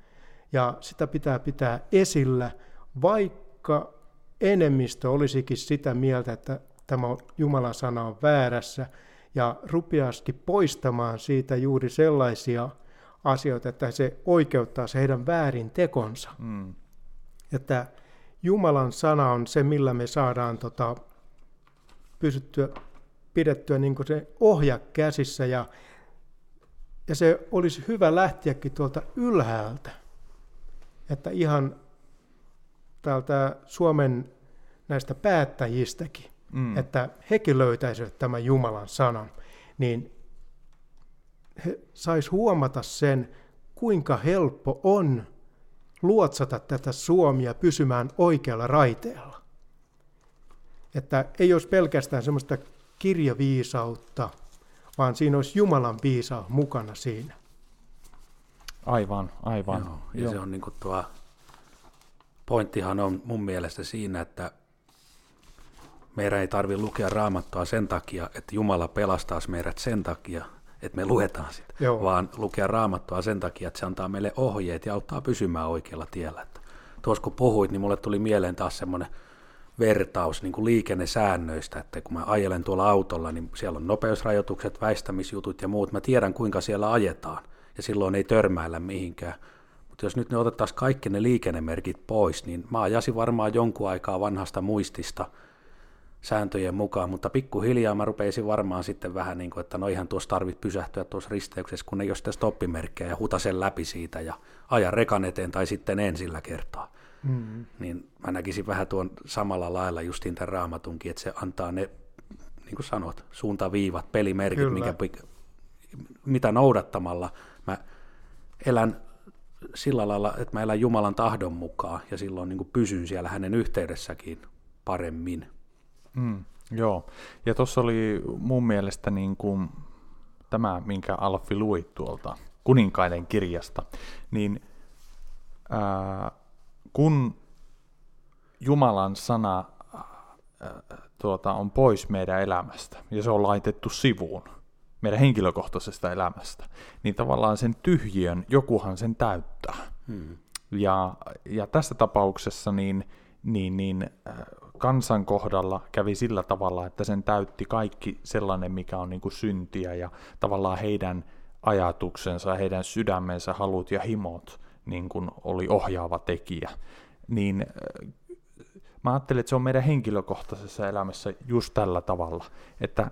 Ja sitä pitää pitää esillä, vaikka enemmistö olisikin sitä mieltä, että tämä Jumalan sana on väärässä, ja rupeasti poistamaan siitä juuri sellaisia asioita, että se oikeuttaa se heidän väärin tekonsa. Mm. Että Jumalan sana on se, millä me saadaan tota, pysyttyä, pidettyä niin se ohja käsissä ja, ja se olisi hyvä lähteäkin tuolta ylhäältä, että ihan täältä Suomen näistä päättäjistäkin, mm. että hekin löytäisivät tämän Jumalan sanan, niin he sais huomata sen, kuinka helppo on luotsata tätä Suomia pysymään oikealla raiteella. Että ei olisi pelkästään semmoista kirjaviisautta, vaan siinä olisi Jumalan viisaus mukana siinä. Aivan, aivan. Joo, ja Joo. se on niin kuin tuo pointtihan on mun mielestä siinä, että meidän ei tarvitse lukea raamattua sen takia, että Jumala pelastaisi meidät sen takia, että me luetaan sitä, Joo. vaan lukea raamattua sen takia, että se antaa meille ohjeet ja auttaa pysymään oikealla tiellä. Että tuossa kun puhuit, niin mulle tuli mieleen taas semmoinen vertaus niin kuin liikennesäännöistä, että kun mä ajelen tuolla autolla, niin siellä on nopeusrajoitukset, väistämisjutut ja muut, mä tiedän kuinka siellä ajetaan, ja silloin ei törmäillä mihinkään. Mutta jos nyt ne otettaisiin kaikki ne liikennemerkit pois, niin mä ajasin varmaan jonkun aikaa vanhasta muistista – sääntöjen mukaan, mutta pikkuhiljaa mä rupeisin varmaan sitten vähän niin kuin, että no ihan tuossa tarvit pysähtyä tuossa risteyksessä, kun ei ole sitä stoppimerkkejä ja huta sen läpi siitä ja aja rekan eteen tai sitten ensillä kertaa. Mm-hmm. Niin mä näkisin vähän tuon samalla lailla justiin tämän raamatunkin, että se antaa ne, niin kuin sanot, suuntaviivat, pelimerkit, mikä, mitä noudattamalla mä elän sillä lailla, että mä elän Jumalan tahdon mukaan ja silloin niin kuin pysyn siellä hänen yhteydessäkin paremmin. Mm, joo, ja tuossa oli mun mielestä niin kuin tämä, minkä Alfi lui tuolta kuninkaiden kirjasta, niin ää, kun Jumalan sana ää, tuota, on pois meidän elämästä ja se on laitettu sivuun meidän henkilökohtaisesta elämästä, niin tavallaan sen tyhjön jokuhan sen täyttää. Hmm. Ja, ja tässä tapauksessa niin, niin, niin kansan kohdalla kävi sillä tavalla, että sen täytti kaikki sellainen, mikä on niin kuin syntiä ja tavallaan heidän ajatuksensa, heidän sydämensä, halut ja himot niin kuin oli ohjaava tekijä. Niin äh, mä ajattelen, että se on meidän henkilökohtaisessa elämässä just tällä tavalla, että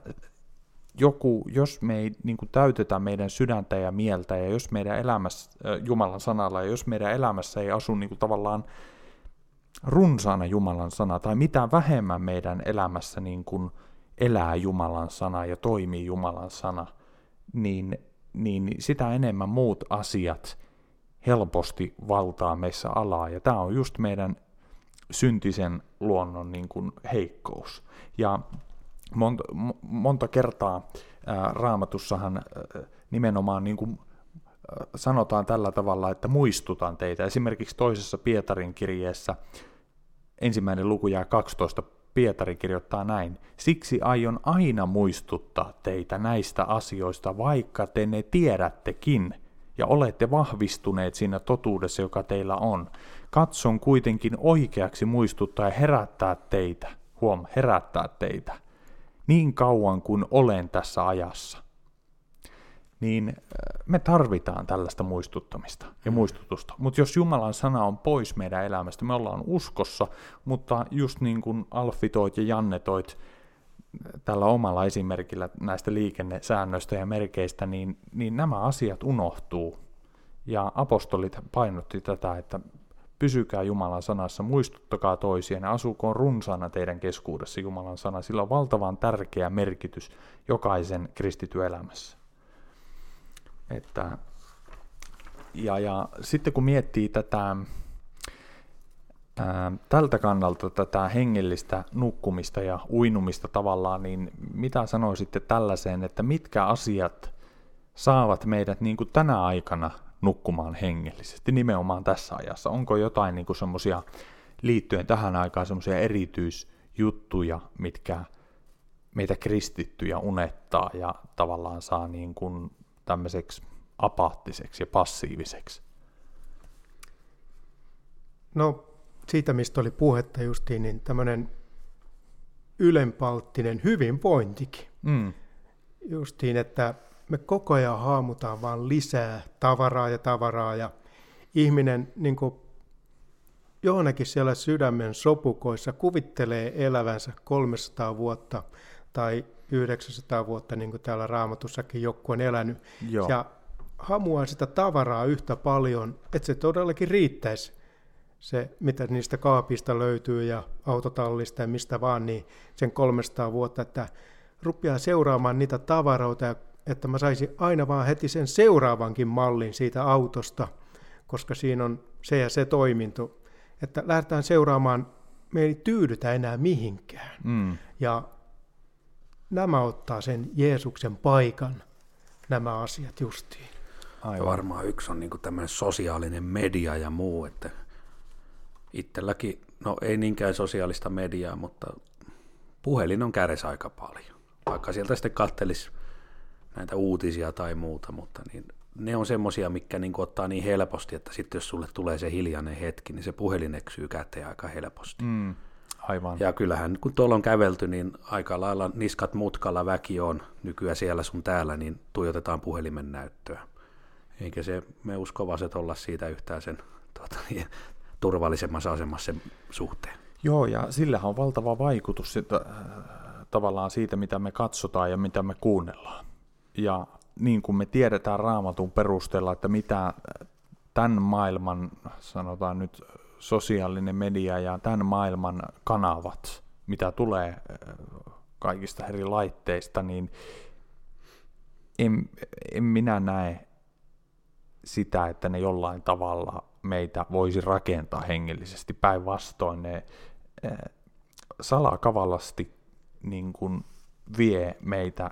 joku, jos me ei niin kuin täytetä meidän sydäntä ja mieltä, ja jos meidän elämässä, äh, Jumalan sanalla, ja jos meidän elämässä ei asu niin kuin tavallaan runsaana Jumalan sana, tai mitä vähemmän meidän elämässä niin kuin elää Jumalan sana ja toimii Jumalan sana, niin, niin sitä enemmän muut asiat helposti valtaa meissä alaa. Ja tämä on just meidän syntisen luonnon niin kuin heikkous. Ja monta, monta kertaa ää, raamatussahan ää, nimenomaan niin kuin, sanotaan tällä tavalla, että muistutan teitä. Esimerkiksi toisessa Pietarin kirjeessä ensimmäinen luku jää 12. Pietari kirjoittaa näin. Siksi aion aina muistuttaa teitä näistä asioista, vaikka te ne tiedättekin ja olette vahvistuneet siinä totuudessa, joka teillä on. Katson kuitenkin oikeaksi muistuttaa ja herättää teitä. Huom, herättää teitä. Niin kauan kuin olen tässä ajassa. Niin äh, me tarvitaan tällaista muistuttamista ja mm. muistutusta. Mutta jos Jumalan sana on pois meidän elämästä, me ollaan uskossa, mutta just niin kuin Alfi toit ja Janne toit äh, tällä omalla esimerkillä näistä liikennesäännöistä ja merkeistä, niin, niin nämä asiat unohtuu. Ja apostolit painotti tätä, että pysykää Jumalan sanassa, muistuttakaa toisia ja asukoon runsaana teidän keskuudessa Jumalan sana. Sillä on valtavan tärkeä merkitys jokaisen kristityöelämässä. Että, ja, ja sitten kun miettii tätä, ää, tältä kannalta tätä hengellistä nukkumista ja uinumista tavallaan, niin mitä sanoisitte tällaiseen, että mitkä asiat saavat meidät niin kuin tänä aikana nukkumaan hengellisesti nimenomaan tässä ajassa? Onko jotain niin semmoisia liittyen tähän aikaan semmoisia erityisjuttuja, mitkä meitä kristittyjä unettaa ja tavallaan saa niin kuin tämmöiseksi apaattiseksi ja passiiviseksi? No siitä, mistä oli puhetta justiin, niin tämmöinen ylenpalttinen hyvinvointikin. Mm. Justiin, että me koko ajan haamutaan vaan lisää tavaraa ja tavaraa ja ihminen niin kuin johonkin siellä sydämen sopukoissa kuvittelee elävänsä 300 vuotta tai 900 vuotta, niin kuin täällä raamatussakin joku on elänyt. Joo. Ja hamuaa sitä tavaraa yhtä paljon, että se todellakin riittäisi se, mitä niistä kaapista löytyy ja autotallista ja mistä vaan, niin sen 300 vuotta, että rupeaa seuraamaan niitä tavaroita, että mä saisin aina vaan heti sen seuraavankin mallin siitä autosta, koska siinä on se ja se toiminto, että lähdetään seuraamaan, me ei tyydytä enää mihinkään. Mm. Ja nämä ottaa sen Jeesuksen paikan, nämä asiat justiin. Aivan. Varmaan yksi on niin tämmöinen sosiaalinen media ja muu, että itselläkin, no ei niinkään sosiaalista mediaa, mutta puhelin on kädessä aika paljon. Vaikka sieltä sitten kattelisi näitä uutisia tai muuta, mutta niin ne on semmosia, mikä niin ottaa niin helposti, että sitten jos sulle tulee se hiljainen hetki, niin se puhelin eksyy käteen aika helposti. Mm. Aivan. Ja kyllähän kun tuolla on kävelty, niin aika lailla niskat mutkalla väki on nykyään siellä sun täällä, niin tuijotetaan puhelimen näyttöä. Eikä se, me uskovaset olla siitä yhtään sen tuota, niin, turvallisemmassa asemassa sen suhteen. Joo, ja sillä on valtava vaikutus sitä, äh, tavallaan siitä, mitä me katsotaan ja mitä me kuunnellaan. Ja niin kuin me tiedetään raamatun perusteella, että mitä tämän maailman, sanotaan nyt sosiaalinen media ja tämän maailman kanavat, mitä tulee äh, kaikista eri laitteista, niin en, en minä näe sitä, että ne jollain tavalla meitä voisi rakentaa hengellisesti. Päinvastoin ne äh, salakavallasti niin kuin vie meitä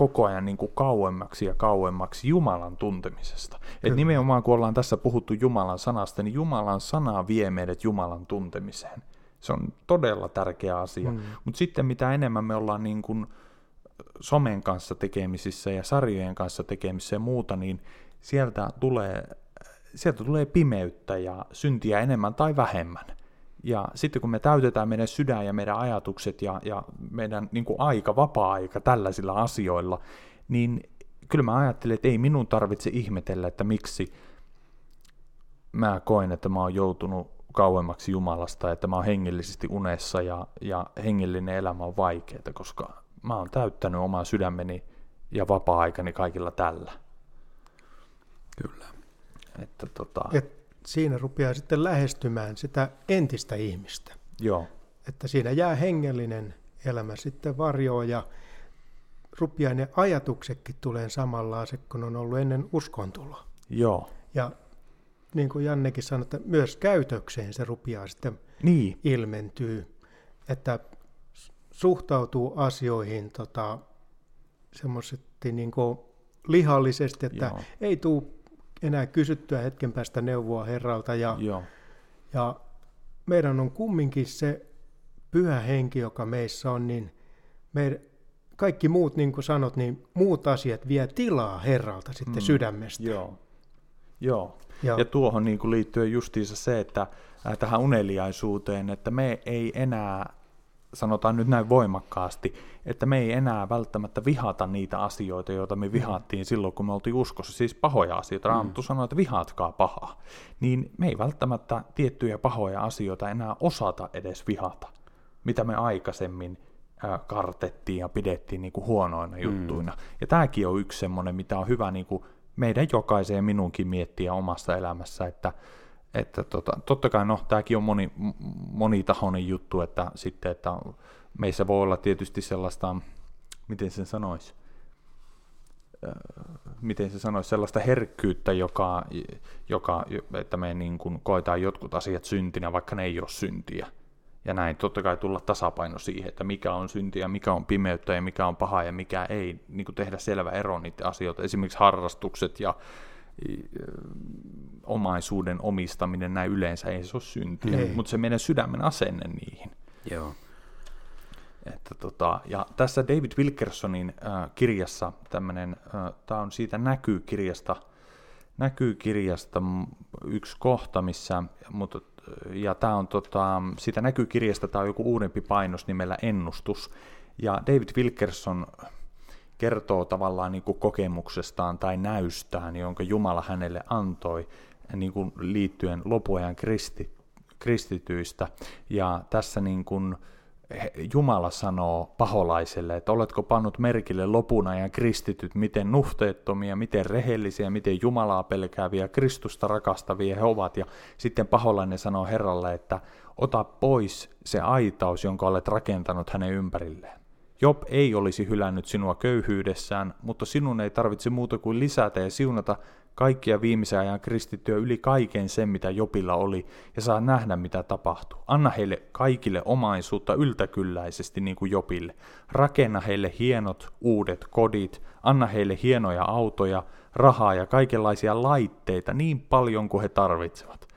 koko ajan niin kuin kauemmaksi ja kauemmaksi Jumalan tuntemisesta. Et nimenomaan kun ollaan tässä puhuttu Jumalan sanasta, niin Jumalan sana vie meidät Jumalan tuntemiseen. Se on todella tärkeä asia. Mm. Mutta sitten mitä enemmän me ollaan niin kuin somen kanssa tekemisissä ja sarjojen kanssa tekemisissä ja muuta, niin sieltä tulee, sieltä tulee pimeyttä ja syntiä enemmän tai vähemmän. Ja sitten kun me täytetään meidän sydän ja meidän ajatukset ja, ja meidän niin kuin aika, vapaa-aika tällaisilla asioilla, niin kyllä mä ajattelen, että ei minun tarvitse ihmetellä, että miksi mä koen, että mä oon joutunut kauemmaksi Jumalasta, että mä oon hengellisesti unessa ja, ja hengellinen elämä on vaikeaa, koska mä oon täyttänyt oman sydämeni ja vapaa-aikani kaikilla tällä. Kyllä. Että tota... Et siinä rupeaa sitten lähestymään sitä entistä ihmistä. Joo. Että siinä jää hengellinen elämä sitten varjoon ja rupeaa ne ajatuksetkin tulee samanlaiset kuin on ollut ennen uskontuloa. Joo. Ja niin kuin Jannekin sanoi, että myös käytökseen se rupeaa sitten niin. ilmentyy, että suhtautuu asioihin tota, semmoisesti niin lihallisesti, että Joo. ei tule enää kysyttyä hetken päästä neuvoa Herralta. Ja, Joo. ja meidän on kumminkin se pyhä henki, joka meissä on, niin me, kaikki muut, niin kuin sanot, niin muut asiat vie tilaa Herralta sitten mm. sydämestä. Joo. Joo. Ja, ja tuohon niin kuin liittyy justiinsa se, että äh, tähän uneliaisuuteen, että me ei enää sanotaan nyt näin voimakkaasti, että me ei enää välttämättä vihata niitä asioita, joita me vihattiin silloin, kun me oltiin uskossa, siis pahoja asioita. Mm. Raamattu sanoi, että vihatkaa pahaa. Niin me ei välttämättä tiettyjä pahoja asioita enää osata edes vihata, mitä me aikaisemmin kartettiin ja pidettiin niin kuin huonoina mm. juttuina. Ja tämäkin on yksi semmoinen, mitä on hyvä niin kuin meidän jokaiseen minunkin miettiä omassa elämässä, että että tota, totta kai, no, tämäkin on moni, monitahoinen juttu, että sitten, että meissä voi olla tietysti sellaista, miten sen sanoisi, miten se sanoisi, sellaista herkkyyttä, joka, joka että me niin kuin koetaan jotkut asiat syntinä, vaikka ne ei ole syntiä. Ja näin totta kai tulla tasapaino siihen, että mikä on syntiä, mikä on pimeyttä ja mikä on paha ja mikä ei, niin kuin tehdä selvä ero niiden asioita. Esimerkiksi harrastukset ja omaisuuden omistaminen näin yleensä ei se ole syntiä, mutta se meidän sydämen asenne niihin. Joo. Että tota, ja tässä David Wilkersonin äh, kirjassa tämmöinen, äh, tämä on siitä näkykirjasta, näkykirjasta yksi kohta, missä, mutta, ja tämä on tota, siitä näkykirjasta, tämä on joku uudempi painos nimellä Ennustus, ja David Wilkerson kertoo tavallaan niin kuin kokemuksestaan tai näystään, jonka Jumala hänelle antoi niin kuin liittyen lopuajan kristi, kristityistä. Ja tässä niin kuin Jumala sanoo paholaiselle, että oletko pannut merkille lopun ajan kristityt, miten nuhteettomia, miten rehellisiä, miten Jumalaa pelkääviä, Kristusta rakastavia he ovat. Ja sitten paholainen sanoo Herralle, että ota pois se aitaus, jonka olet rakentanut hänen ympärilleen. Job ei olisi hylännyt sinua köyhyydessään, mutta sinun ei tarvitse muuta kuin lisätä ja siunata kaikkia viimeisen ajan kristittyä yli kaiken sen, mitä Jopilla oli, ja saa nähdä, mitä tapahtuu. Anna heille kaikille omaisuutta yltäkylläisesti niin kuin Jopille. Rakenna heille hienot uudet kodit, anna heille hienoja autoja, rahaa ja kaikenlaisia laitteita niin paljon kuin he tarvitsevat.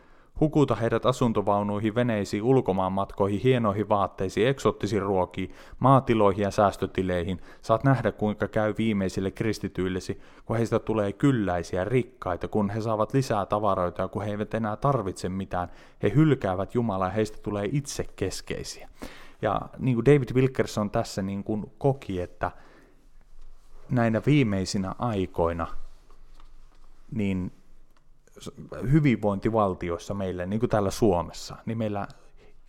Hukuta heidät asuntovaunuihin, veneisiin, ulkomaanmatkoihin, hienoihin vaatteisiin, eksottisiin ruokiin, maatiloihin ja säästötileihin. Saat nähdä, kuinka käy viimeisille kristityillesi, kun heistä tulee kylläisiä, rikkaita, kun he saavat lisää tavaroita ja kun he eivät enää tarvitse mitään. He hylkäävät Jumalaa ja heistä tulee itse keskeisiä. Ja niin kuin David Wilkerson tässä niin kuin koki, että näinä viimeisinä aikoina, niin hyvinvointivaltioissa meille, niin kuin täällä Suomessa, niin meillä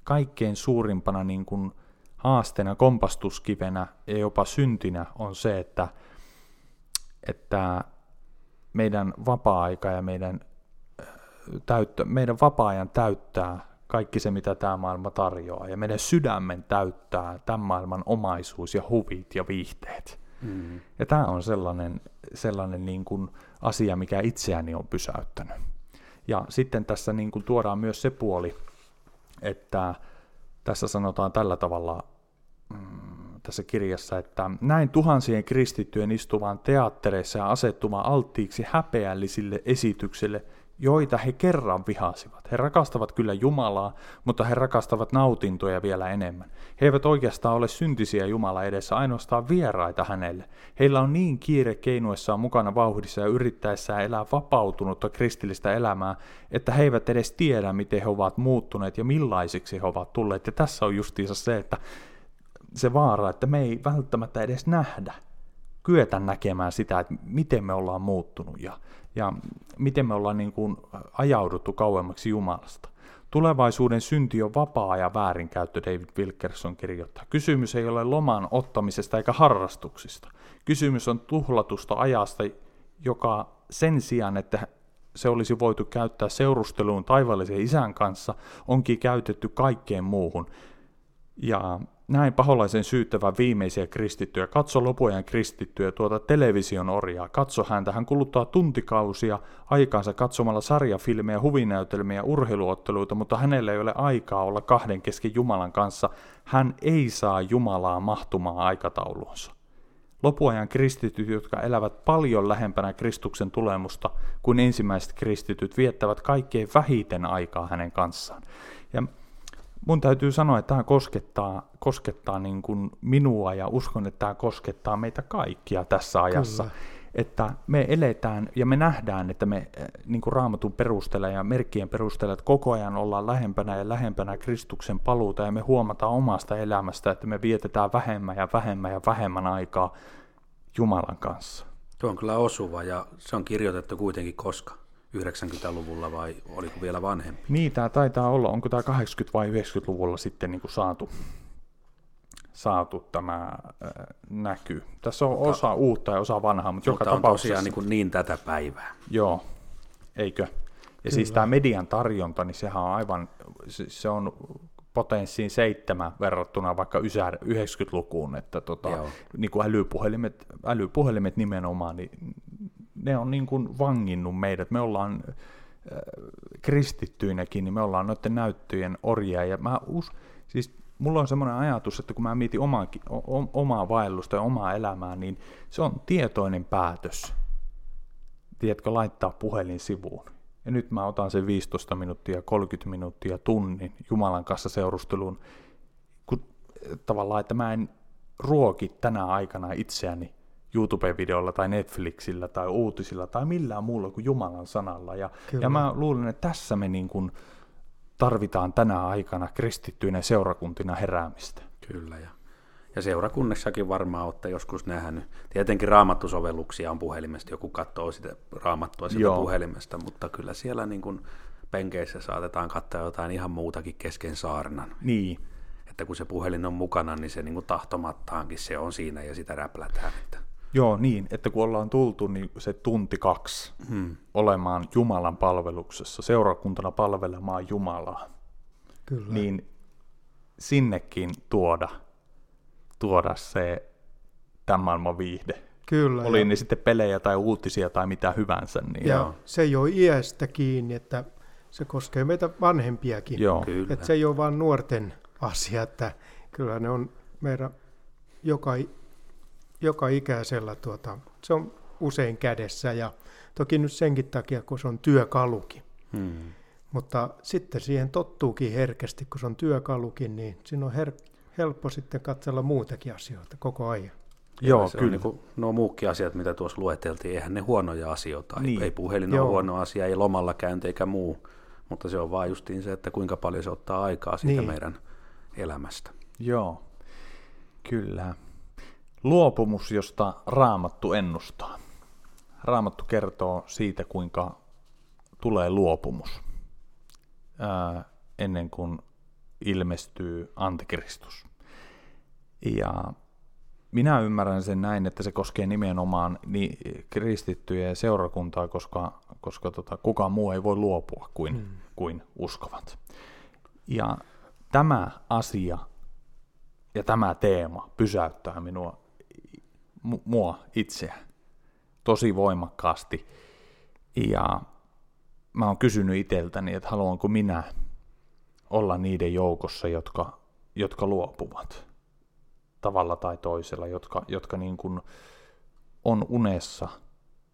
kaikkein suurimpana niin kuin haasteena, kompastuskivenä ja jopa syntinä on se, että, että meidän vapaa-aika ja meidän, täyttö, meidän vapaa-ajan täyttää kaikki se, mitä tämä maailma tarjoaa, ja meidän sydämen täyttää tämän maailman omaisuus ja huvit ja viihteet. Mm. Ja tämä on sellainen, sellainen niin kuin asia, mikä itseäni on pysäyttänyt. Ja sitten tässä niin kuin tuodaan myös se puoli, että tässä sanotaan tällä tavalla mm, tässä kirjassa, että näin tuhansien kristittyjen istuvan teattereissa ja asettumaan alttiiksi häpeällisille esityksille, joita he kerran vihasivat. He rakastavat kyllä Jumalaa, mutta he rakastavat nautintoja vielä enemmän. He eivät oikeastaan ole syntisiä Jumala edessä, ainoastaan vieraita hänelle. Heillä on niin kiire keinuessaan mukana vauhdissa ja yrittäessään elää vapautunutta kristillistä elämää, että he eivät edes tiedä, miten he ovat muuttuneet ja millaisiksi he ovat tulleet. Ja tässä on justiinsa se, että se vaara, että me ei välttämättä edes nähdä, kyetä näkemään sitä, että miten me ollaan muuttunut ja ja miten me ollaan niin kuin ajauduttu kauemmaksi Jumalasta. Tulevaisuuden synti on vapaa ja väärinkäyttö, David Wilkerson kirjoittaa. Kysymys ei ole loman ottamisesta eikä harrastuksista. Kysymys on tuhlatusta ajasta, joka sen sijaan, että se olisi voitu käyttää seurusteluun taivaallisen isän kanssa, onkin käytetty kaikkeen muuhun. Ja näin paholaisen syyttävä viimeisiä kristittyjä. Katso lopujen kristittyjä tuota television orjaa. Katso häntä. Hän kuluttaa tuntikausia aikaansa katsomalla sarjafilmejä, huvinäytelmiä, urheiluotteluita, mutta hänellä ei ole aikaa olla kahden kesken Jumalan kanssa. Hän ei saa Jumalaa mahtumaan aikatauluunsa. Lopuajan kristityt, jotka elävät paljon lähempänä Kristuksen tulemusta kuin ensimmäiset kristityt, viettävät kaikkein vähiten aikaa hänen kanssaan. Ja mun täytyy sanoa, että tämä koskettaa, koskettaa niin kuin minua ja uskon, että tämä koskettaa meitä kaikkia tässä ajassa. Kyllä. Että me eletään ja me nähdään, että me eh, niin kuin raamatun perusteella ja merkkien perusteella, että koko ajan ollaan lähempänä ja lähempänä Kristuksen paluuta ja me huomataan omasta elämästä, että me vietetään vähemmän ja vähemmän ja vähemmän aikaa Jumalan kanssa. Tuo on kyllä osuva ja se on kirjoitettu kuitenkin koska? 90-luvulla vai oliko vielä vanhempi? Niin, tämä taitaa olla, onko tämä 80- vai 90-luvulla sitten niin kuin saatu, saatu tämä äh, näky. Tässä on mutta, osa uutta ja osa vanhaa, mutta, mutta joka on tapauksessa... tosiaan niin, kuin niin tätä päivää. Joo, eikö? Ja Kyllä. siis tämä median tarjonta, niin sehän on aivan, se, se on potenssiin seitsemän verrattuna vaikka 90-lukuun, että tota, niin kuin älypuhelimet, älypuhelimet nimenomaan, niin ne on niin kuin vanginnut meidät. Me ollaan äh, kristittyinäkin, niin me ollaan noiden näyttöjen orjia. Ja mä us, siis mulla on semmoinen ajatus, että kun mä mietin omaa, omaa vaellusta ja omaa elämää, niin se on tietoinen päätös. Tiedätkö, laittaa puhelin sivuun. Ja nyt mä otan sen 15 minuuttia, 30 minuuttia, tunnin Jumalan kanssa seurusteluun, kun tavallaan, että mä en ruoki tänä aikana itseäni YouTube-videolla tai Netflixillä tai uutisilla tai millään muulla kuin Jumalan sanalla. Ja, ja mä luulen, että tässä me niin kuin tarvitaan tänä aikana kristittyinä seurakuntina heräämistä. Kyllä, ja, ja seurakunnissakin varmaan olette joskus nähnyt. Tietenkin raamattusovelluksia on puhelimesta, joku katsoo sitä raamattua sitä puhelimesta, mutta kyllä siellä niin kuin penkeissä saatetaan katsoa jotain ihan muutakin kesken saarnan. Niin. Että kun se puhelin on mukana, niin se niin kuin tahtomattaankin se on siinä ja sitä räplätään. Että Joo, niin, että kun ollaan tultu niin se tunti kaksi hmm. olemaan Jumalan palveluksessa, seurakuntana palvelemaan Jumalaa, Kyllä. niin sinnekin tuoda, tuoda se tämän maailman viihde. Kyllä. Oli ja... ne sitten pelejä tai uutisia tai mitä hyvänsä. Niin ja joo. se ei ole iästä kiinni, että se koskee meitä vanhempiakin. Joo. Kyllä. Että se ei ole vain nuorten asia, että kyllä ne on meidän joka joka ikäisellä tuota, se on usein kädessä ja toki nyt senkin takia, kun se on työkalukin. Hmm. Mutta sitten siihen tottuukin herkästi, kun se on työkalukin, niin siinä on her- helppo sitten katsella muutakin asioita koko ajan. Joo, se kyllä. On niin kuin, nuo muukin asiat, mitä tuossa lueteltiin, eihän ne huonoja asioita. Niin. Ei puhelin ole huono asia, ei lomalla käynti eikä muu, mutta se on vain justiin se, että kuinka paljon se ottaa aikaa siitä niin. meidän elämästä. Joo, kyllä. Luopumus, josta Raamattu ennustaa. Raamattu kertoo siitä, kuinka tulee luopumus ää, ennen kuin ilmestyy antikristus. Ja minä ymmärrän sen näin, että se koskee nimenomaan niin kristittyjä ja seurakuntaa, koska, koska tota, kukaan muu ei voi luopua kuin, hmm. kuin uskovat. Ja tämä asia ja tämä teema pysäyttää minua mua itseä tosi voimakkaasti. Ja mä oon kysynyt itseltäni, että haluanko minä olla niiden joukossa, jotka, jotka luopuvat tavalla tai toisella, jotka, jotka niin kuin on unessa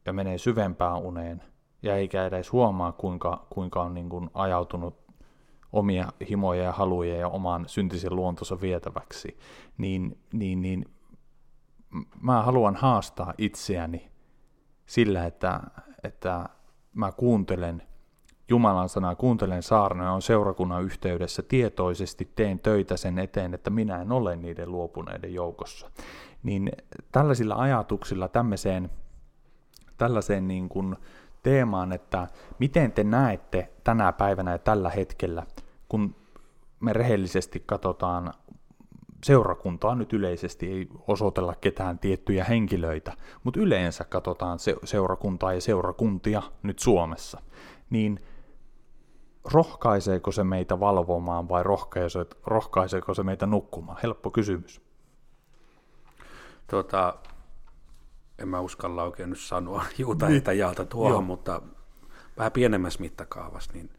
ja menee syvempään uneen ja eikä edes huomaa, kuinka, kuinka on niin kuin ajautunut omia himoja ja haluja ja oman syntisen luontonsa vietäväksi, niin, niin, niin mä haluan haastaa itseäni sillä, että, että mä kuuntelen Jumalan sanaa, kuuntelen saarnoja, on seurakunnan yhteydessä, tietoisesti teen töitä sen eteen, että minä en ole niiden luopuneiden joukossa. Niin tällaisilla ajatuksilla tämmöiseen, tällaiseen niin kuin teemaan, että miten te näette tänä päivänä ja tällä hetkellä, kun me rehellisesti katsotaan seurakuntaa nyt yleisesti, ei osoitella ketään tiettyjä henkilöitä, mutta yleensä katsotaan se, seurakuntaa ja seurakuntia nyt Suomessa, niin rohkaiseeko se meitä valvomaan vai rohkaiseeko se meitä nukkumaan? Helppo kysymys. Tota, en mä uskalla oikein nyt sanoa <laughs> juuta niin. jaalta tuohon, Joo. mutta vähän pienemmässä mittakaavassa, niin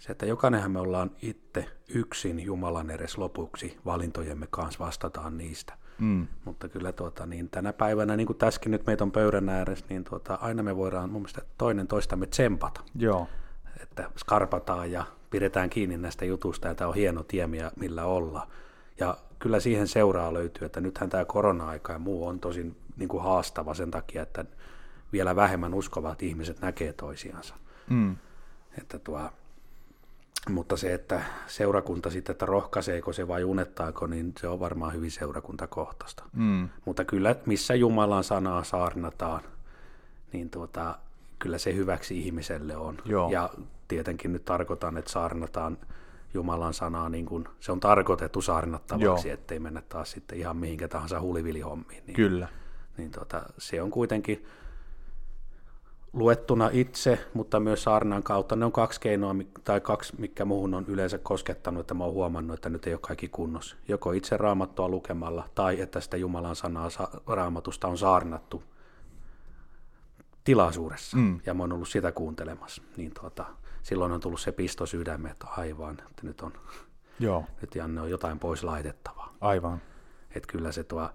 se, että jokainenhan me ollaan itse yksin Jumalan edes lopuksi valintojemme kanssa vastataan niistä. Mm. Mutta kyllä tuota, niin tänä päivänä, niin kuin tässäkin nyt meitä on pöydän ääressä, niin tuota, aina me voidaan mun mielestä toinen toistamme tsempata. Joo. Että skarpataan ja pidetään kiinni näistä jutusta ja tämä on hieno tie, millä olla. Ja kyllä siihen seuraa löytyy, että nythän tämä korona-aika ja muu on tosin niin kuin haastava sen takia, että vielä vähemmän uskovat ihmiset näkee toisiansa. Mm. Että tuo, mutta se, että seurakunta sitten, että rohkaiseeko se vai unettaako, niin se on varmaan hyvin seurakuntakohtaista. Mm. Mutta kyllä, missä Jumalan sanaa saarnataan, niin tuota, kyllä se hyväksi ihmiselle on. Joo. Ja tietenkin nyt tarkoitan, että saarnataan Jumalan sanaa, niin kuin se on tarkoitettu saarnattavaksi, Joo. ettei mennä taas sitten ihan mihinkä tahansa hulivilihommiin. Niin, kyllä. Niin tuota, se on kuitenkin luettuna itse, mutta myös saarnan kautta. Ne on kaksi keinoa, tai kaksi, mikä muuhun on yleensä koskettanut, että mä oon huomannut, että nyt ei ole kaikki kunnossa. Joko itse raamattua lukemalla, tai että sitä Jumalan sanaa raamatusta on saarnattu tilaisuudessa, mm. ja mä oon ollut sitä kuuntelemassa. Niin tuota, silloin on tullut se pisto sydämeen, että aivan, että nyt on, Joo. nyt Janne on jotain pois laitettavaa. Aivan. Että kyllä se tuo,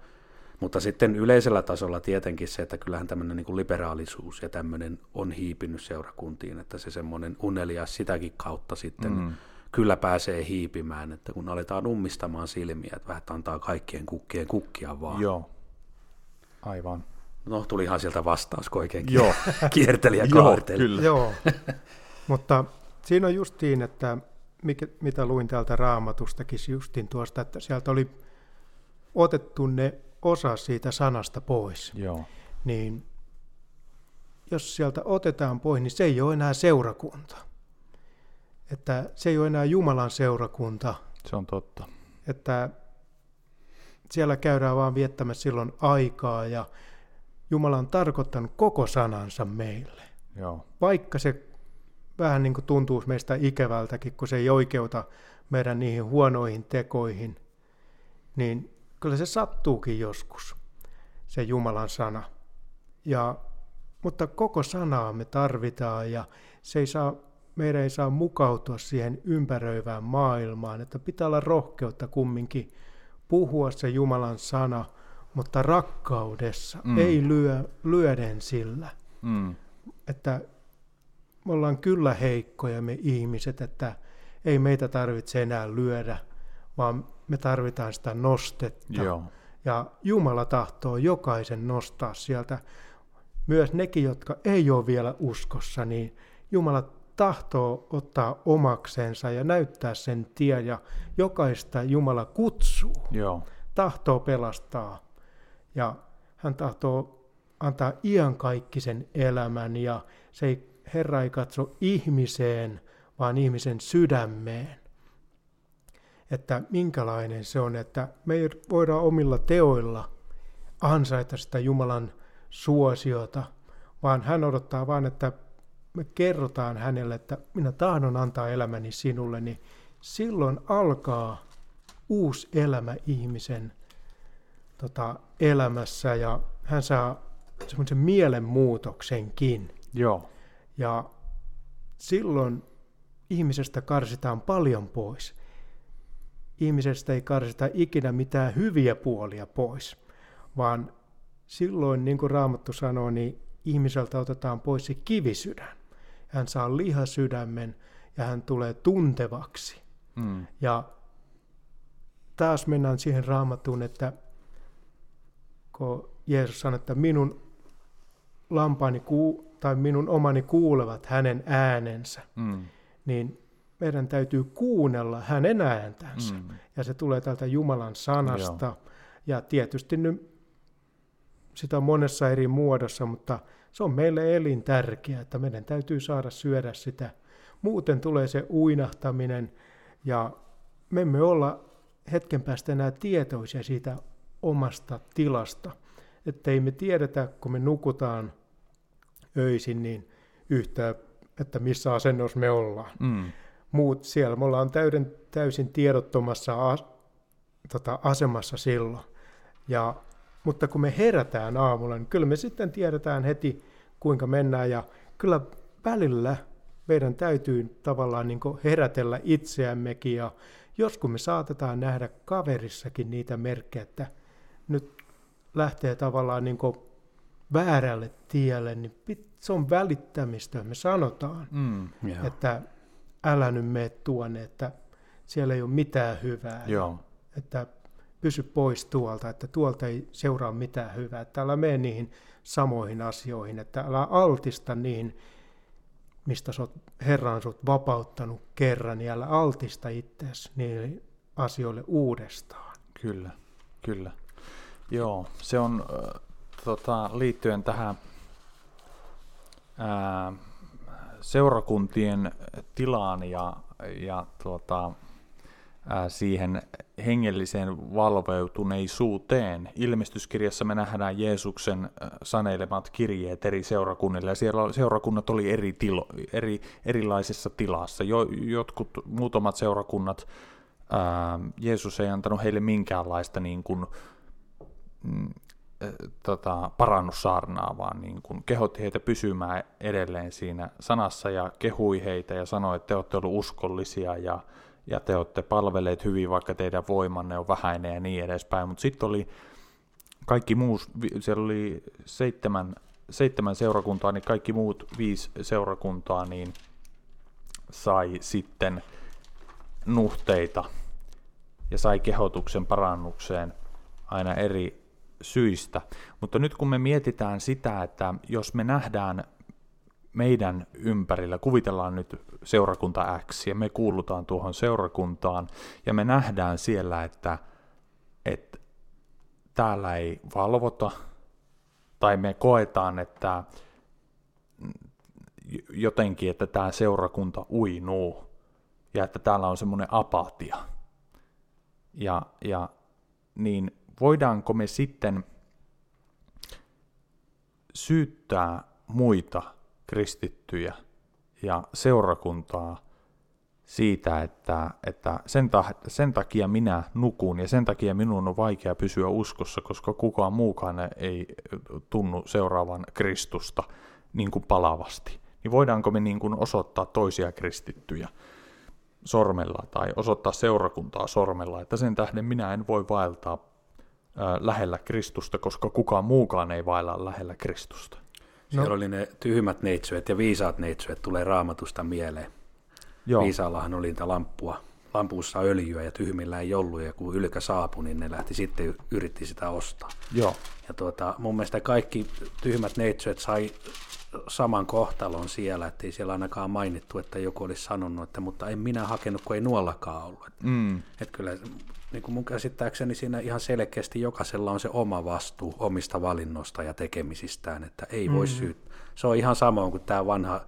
mutta sitten yleisellä tasolla tietenkin se, että kyllähän tämmöinen niin liberaalisuus ja tämmöinen on hiipinyt seurakuntiin, että se semmoinen unelias sitäkin kautta sitten mm. kyllä pääsee hiipimään, että kun aletaan ummistamaan silmiä, että vähän antaa kaikkien kukkien kukkia vaan. Joo, aivan. No, tulihan sieltä vastaus, kun oikein Joo. <laughs> kierteli ja kaarteli. Joo, kyllä. Joo, <laughs> mutta siinä on justiin, että mikä, mitä luin täältä raamatustakin justiin tuosta, että sieltä oli otettu ne osa siitä sanasta pois. Joo. Niin jos sieltä otetaan pois, niin se ei ole enää seurakunta. Että se ei ole enää Jumalan seurakunta. Se on totta. Että siellä käydään vaan viettämässä silloin aikaa ja Jumala on tarkoittanut koko sanansa meille. Joo. Vaikka se vähän niin kuin tuntuu meistä ikävältäkin, kun se ei oikeuta meidän niihin huonoihin tekoihin, niin kyllä se sattuukin joskus, se Jumalan sana. Ja, mutta koko sanaa me tarvitaan ja se ei saa, meidän ei saa mukautua siihen ympäröivään maailmaan, että pitää olla rohkeutta kumminkin puhua se Jumalan sana, mutta rakkaudessa, mm. ei lyö, lyöden sillä. Mm. Että me ollaan kyllä heikkoja me ihmiset, että ei meitä tarvitse enää lyödä, vaan me tarvitaan sitä nostetta. Joo. Ja Jumala tahtoo jokaisen nostaa sieltä, myös nekin, jotka ei ole vielä uskossa, niin Jumala tahtoo ottaa omaksensa ja näyttää sen tie, ja jokaista Jumala kutsuu, Joo. tahtoo pelastaa, ja hän tahtoo antaa iankaikkisen elämän, ja se ei Herra ei katso ihmiseen, vaan ihmisen sydämeen. Että minkälainen se on, että me ei voida omilla teoilla ansaita sitä Jumalan suosiota, vaan hän odottaa vain, että me kerrotaan hänelle, että minä tahdon antaa elämäni sinulle, niin silloin alkaa uusi elämä ihmisen tota, elämässä ja hän saa semmoisen mielenmuutoksenkin. Joo. Ja silloin ihmisestä karsitaan paljon pois. Ihmisestä ei karsita ikinä mitään hyviä puolia pois, vaan silloin, niin kuin Raamattu sanoo, niin ihmiseltä otetaan pois se kivisydän. Hän saa lihasydämen ja hän tulee tuntevaksi. Mm. Ja taas mennään siihen raamattuun, että kun Jeesus sanoi, että minun lampaani kuu, tai minun omani kuulevat hänen äänensä, mm. niin meidän täytyy kuunnella hänen ääntänsä. Mm. Ja se tulee tältä Jumalan sanasta. Joo. Ja tietysti nyt sitä on monessa eri muodossa, mutta se on meille elintärkeää, että meidän täytyy saada syödä sitä. Muuten tulee se uinahtaminen ja me emme olla hetken päästä enää tietoisia siitä omasta tilasta. Että ei me tiedetä, kun me nukutaan öisin, niin yhtä, että missä asennossa me ollaan. Mm. Muut siellä, me ollaan täyden, täysin tiedottomassa as, tota, asemassa silloin. Ja, mutta kun me herätään aamulla, niin kyllä me sitten tiedetään heti, kuinka mennään. Ja kyllä välillä meidän täytyy tavallaan niin herätellä itseämmekin. Ja joskus me saatetaan nähdä kaverissakin niitä merkkejä, että nyt lähtee tavallaan niin väärälle tielle, niin se on välittämistä, me sanotaan, mm, yeah. että älä nyt mene tuonne, että siellä ei ole mitään hyvää. Joo. Että pysy pois tuolta, että tuolta ei seuraa mitään hyvää. Että älä mene niihin samoihin asioihin, että älä altista niihin, mistä sut, Herra on sut vapauttanut kerran, niin älä altista itseäsi niille asioille uudestaan. Kyllä, kyllä. Joo, se on äh, tota, liittyen tähän ää, seurakuntien tilaan ja, ja tuota, siihen hengelliseen valveutuneisuuteen. Ilmestyskirjassa me nähdään Jeesuksen sanelemat kirjeet eri seurakunnille, ja siellä seurakunnat oli eri, tilo, eri erilaisessa tilassa. Jo, jotkut, muutamat seurakunnat, ää, Jeesus ei antanut heille minkäänlaista niin kuin, mm, tota, parannussaarnaa, vaan niin kuin kehotti heitä pysymään edelleen siinä sanassa ja kehui heitä ja sanoi, että te olette olleet uskollisia ja, ja te olette palvelleet hyvin, vaikka teidän voimanne on vähäinen ja niin edespäin. Mutta sitten oli kaikki muu, siellä oli seitsemän, seitsemän seurakuntaa, niin kaikki muut viisi seurakuntaa niin sai sitten nuhteita ja sai kehotuksen parannukseen aina eri syistä. Mutta nyt kun me mietitään sitä, että jos me nähdään meidän ympärillä, kuvitellaan nyt seurakunta X ja me kuulutaan tuohon seurakuntaan ja me nähdään siellä, että, että täällä ei valvota tai me koetaan, että jotenkin, että tämä seurakunta uinuu ja että täällä on semmoinen apatia. Ja, ja niin voidaanko me sitten syyttää muita kristittyjä ja seurakuntaa siitä, että, että sen, ta, sen takia minä nukun ja sen takia minun on vaikea pysyä uskossa, koska kukaan muukaan ei tunnu seuraavan Kristusta niin kuin palavasti. Niin voidaanko me niin kuin osoittaa toisia kristittyjä sormella tai osoittaa seurakuntaa sormella, että sen tähden minä en voi vaeltaa lähellä Kristusta, koska kukaan muukaan ei vailla lähellä Kristusta. No. Siellä oli ne tyhmät neitsyet ja viisaat neitsyet tulee raamatusta mieleen. Joo. Viisaallahan oli niitä lamppua, lampussa öljyä ja tyhmillä ei ollut, ja kun ylkä saapui, niin ne lähti sitten yritti sitä ostaa. Joo. Ja tuota, mun mielestä kaikki tyhmät neitsyet sai saman kohtalon siellä, ettei siellä ainakaan mainittu, että joku olisi sanonut, että mutta en minä hakenut, kun ei nuollakaan ollut. Mm. Että kyllä niin kuin mun käsittääkseni siinä ihan selkeästi jokaisella on se oma vastuu omista valinnoista ja tekemisistään, että ei voi mm. syyt. Se on ihan sama kuin tämä vanha,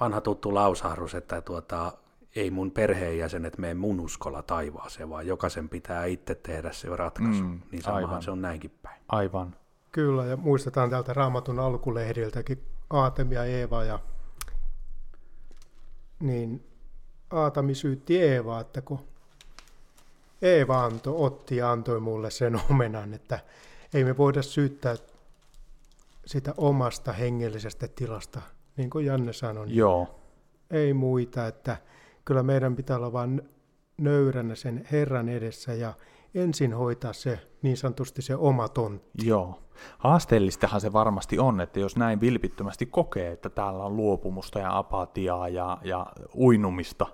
vanha tuttu lausahdus, että tuota, ei mun perheenjäsenet mene mun uskolla taivaaseen, vaan jokaisen pitää itse tehdä se ratkaisu. Mm, niin samahan aivan. se on näinkin päin. Aivan. Kyllä, ja muistetaan täältä Raamatun alkulehdiltäkin Aatem ja Eeva, ja niin Aatami syytti Eevaa, että kun Eeva antoi, otti ja antoi mulle sen omenan, että ei me voida syyttää sitä omasta hengellisestä tilasta, niin kuin Janne sanoi. Niin Joo. Ei muita, että kyllä meidän pitää olla vain nöyränä sen Herran edessä ja ensin hoitaa se niin sanotusti se oma tontti. Joo. Haasteellistahan se varmasti on, että jos näin vilpittömästi kokee, että täällä on luopumusta ja apatiaa ja, ja uinumista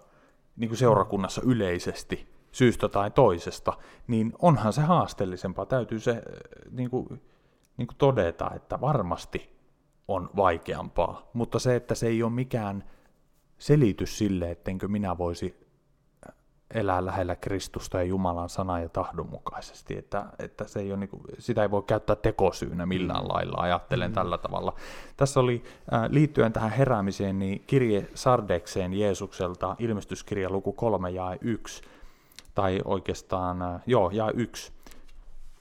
niin kuin seurakunnassa yleisesti, syystä tai toisesta, niin onhan se haasteellisempaa. Täytyy se niin kuin, niin kuin todeta, että varmasti on vaikeampaa, mutta se, että se ei ole mikään selitys sille, ettenkö minä voisi elää lähellä Kristusta ja Jumalan sana ja tahdon mukaisesti, että, että se ei ole, niin kuin, sitä ei voi käyttää tekosyynä millään mm. lailla, ajattelen mm. tällä tavalla. Tässä oli äh, liittyen tähän heräämiseen, niin kirje Sardekseen Jeesukselta, ilmestyskirja luku 3 ja 1, tai oikeastaan, äh, joo, ja yksi.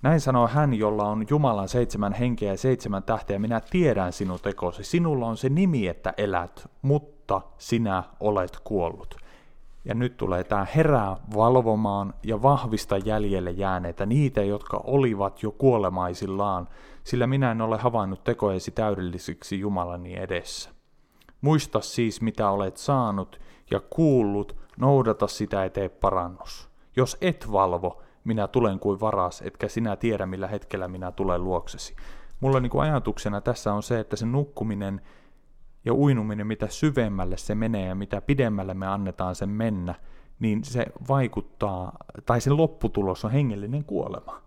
Näin sanoo hän, jolla on Jumalan seitsemän henkeä ja seitsemän tähteä, minä tiedän sinun tekosi. Sinulla on se nimi, että elät, mutta sinä olet kuollut. Ja nyt tulee tämä herää valvomaan ja vahvista jäljelle jääneitä, niitä, jotka olivat jo kuolemaisillaan, sillä minä en ole havainnut tekojesi täydellisiksi Jumalani edessä. Muista siis, mitä olet saanut ja kuullut, noudata sitä tee parannus. Jos et valvo, minä tulen kuin varas, etkä sinä tiedä, millä hetkellä minä tulen luoksesi. Mulla niin kuin ajatuksena tässä on se, että se nukkuminen ja uinuminen, mitä syvemmälle se menee ja mitä pidemmälle me annetaan sen mennä, niin se vaikuttaa, tai sen lopputulos on hengellinen kuolema.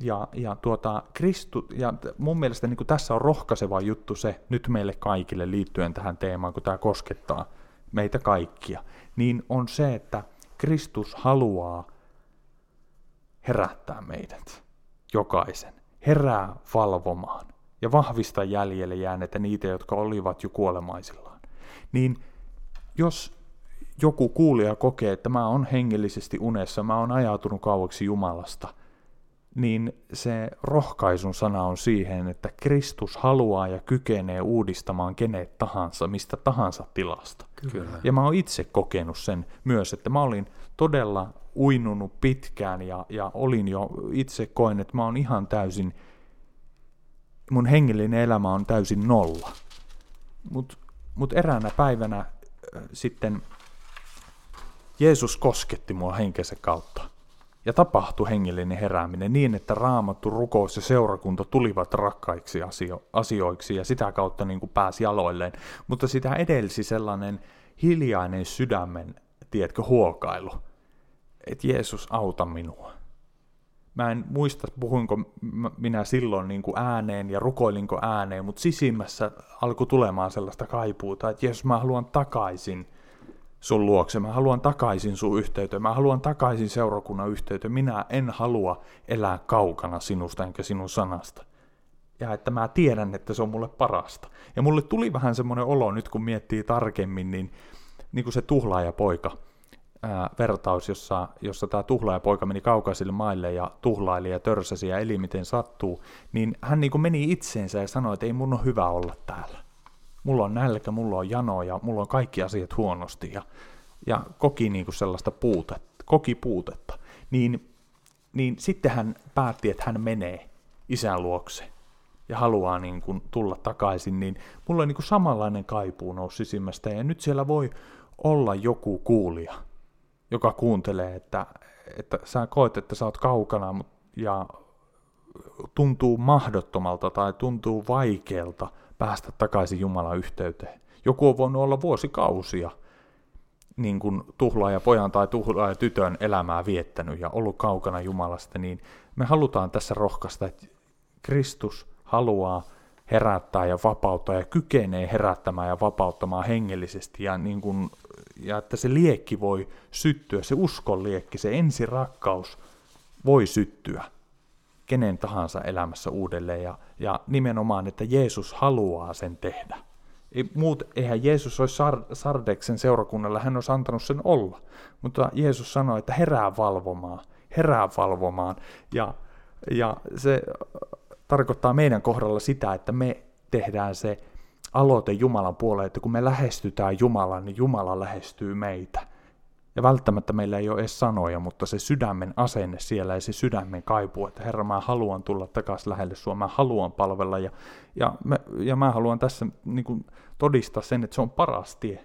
Ja, ja, tuota, Kristu, ja mun mielestä niin tässä on rohkaiseva juttu se nyt meille kaikille liittyen tähän teemaan, kun tämä koskettaa meitä kaikkia, niin on se, että Kristus haluaa herättää meidät, jokaisen. Herää valvomaan ja vahvista jäljelle jääneitä niitä, jotka olivat jo kuolemaisillaan. Niin jos joku kuulija kokee, että mä oon hengellisesti unessa, mä oon ajautunut kauaksi Jumalasta, niin se rohkaisun sana on siihen, että Kristus haluaa ja kykenee uudistamaan kenet tahansa, mistä tahansa tilasta. Kyllä. Ja mä oon itse kokenut sen myös, että mä olin todella uinunut pitkään ja, ja olin jo itse koen, että mä oon ihan täysin, mun hengellinen elämä on täysin nolla. Mutta mut eräänä päivänä äh, sitten Jeesus kosketti mua henkensä kautta. Ja tapahtui hengellinen herääminen niin, että raamattu, rukous ja seurakunta tulivat rakkaiksi asio- asioiksi ja sitä kautta niin kuin pääsi jaloilleen. Mutta sitä edelsi sellainen hiljainen sydämen, tiedätkö, huokailu, että Jeesus auta minua. Mä en muista, puhuinko minä silloin niin kuin ääneen ja rukoilinko ääneen, mutta sisimmässä alkoi tulemaan sellaista kaipuuta, että Jeesus, mä haluan takaisin – sun luokse. Mä haluan takaisin sun yhteyteen. Mä haluan takaisin seurakunnan yhteyteen. Minä en halua elää kaukana sinusta enkä sinun sanasta. Ja että mä tiedän, että se on mulle parasta. Ja mulle tuli vähän semmoinen olo nyt, kun miettii tarkemmin, niin, niin kuin se tuhlaajapoika ää, vertaus, jossa, jossa tämä tuhlaajapoika meni kaukaisille maille ja tuhlaili ja törsäsi ja eli miten sattuu, niin hän niin kuin meni itseensä ja sanoi, että ei mun ole hyvä olla täällä mulla on nälkä, mulla on jano ja mulla on kaikki asiat huonosti ja, ja koki niin kuin sellaista puutetta, koki puutetta, niin, niin sitten hän päätti, että hän menee isän luokse ja haluaa niin kuin tulla takaisin, niin mulla on niin kuin samanlainen kaipuu nousi sisimmästä ja nyt siellä voi olla joku kuulija, joka kuuntelee, että, että sä koet, että sä oot kaukana ja tuntuu mahdottomalta tai tuntuu vaikealta päästä takaisin Jumalan yhteyteen. Joku on voinut olla vuosikausia niin kuin tuhlaaja pojan tai tuhlaaja tytön elämää viettänyt ja ollut kaukana Jumalasta, niin me halutaan tässä rohkaista, että Kristus haluaa herättää ja vapauttaa ja kykenee herättämään ja vapauttamaan hengellisesti ja, niin kuin, ja että se liekki voi syttyä, se uskon liekki, se ensirakkaus voi syttyä kenen tahansa elämässä uudelleen ja, ja nimenomaan, että Jeesus haluaa sen tehdä. Ei, muut, eihän Jeesus olisi Sar, Sardeksen seurakunnalla, hän olisi antanut sen olla. Mutta Jeesus sanoi, että herää valvomaan, herää valvomaan. Ja, ja se tarkoittaa meidän kohdalla sitä, että me tehdään se aloite Jumalan puoleen, että kun me lähestytään Jumalan, niin Jumala lähestyy meitä. Ja välttämättä meillä ei ole edes sanoja, mutta se sydämen asenne siellä ja se sydämen kaipuu, että Herra, mä haluan tulla takaisin lähelle sua, mä haluan palvella ja, ja, mä, ja mä haluan tässä niin kuin, todistaa sen, että se on paras tie. Se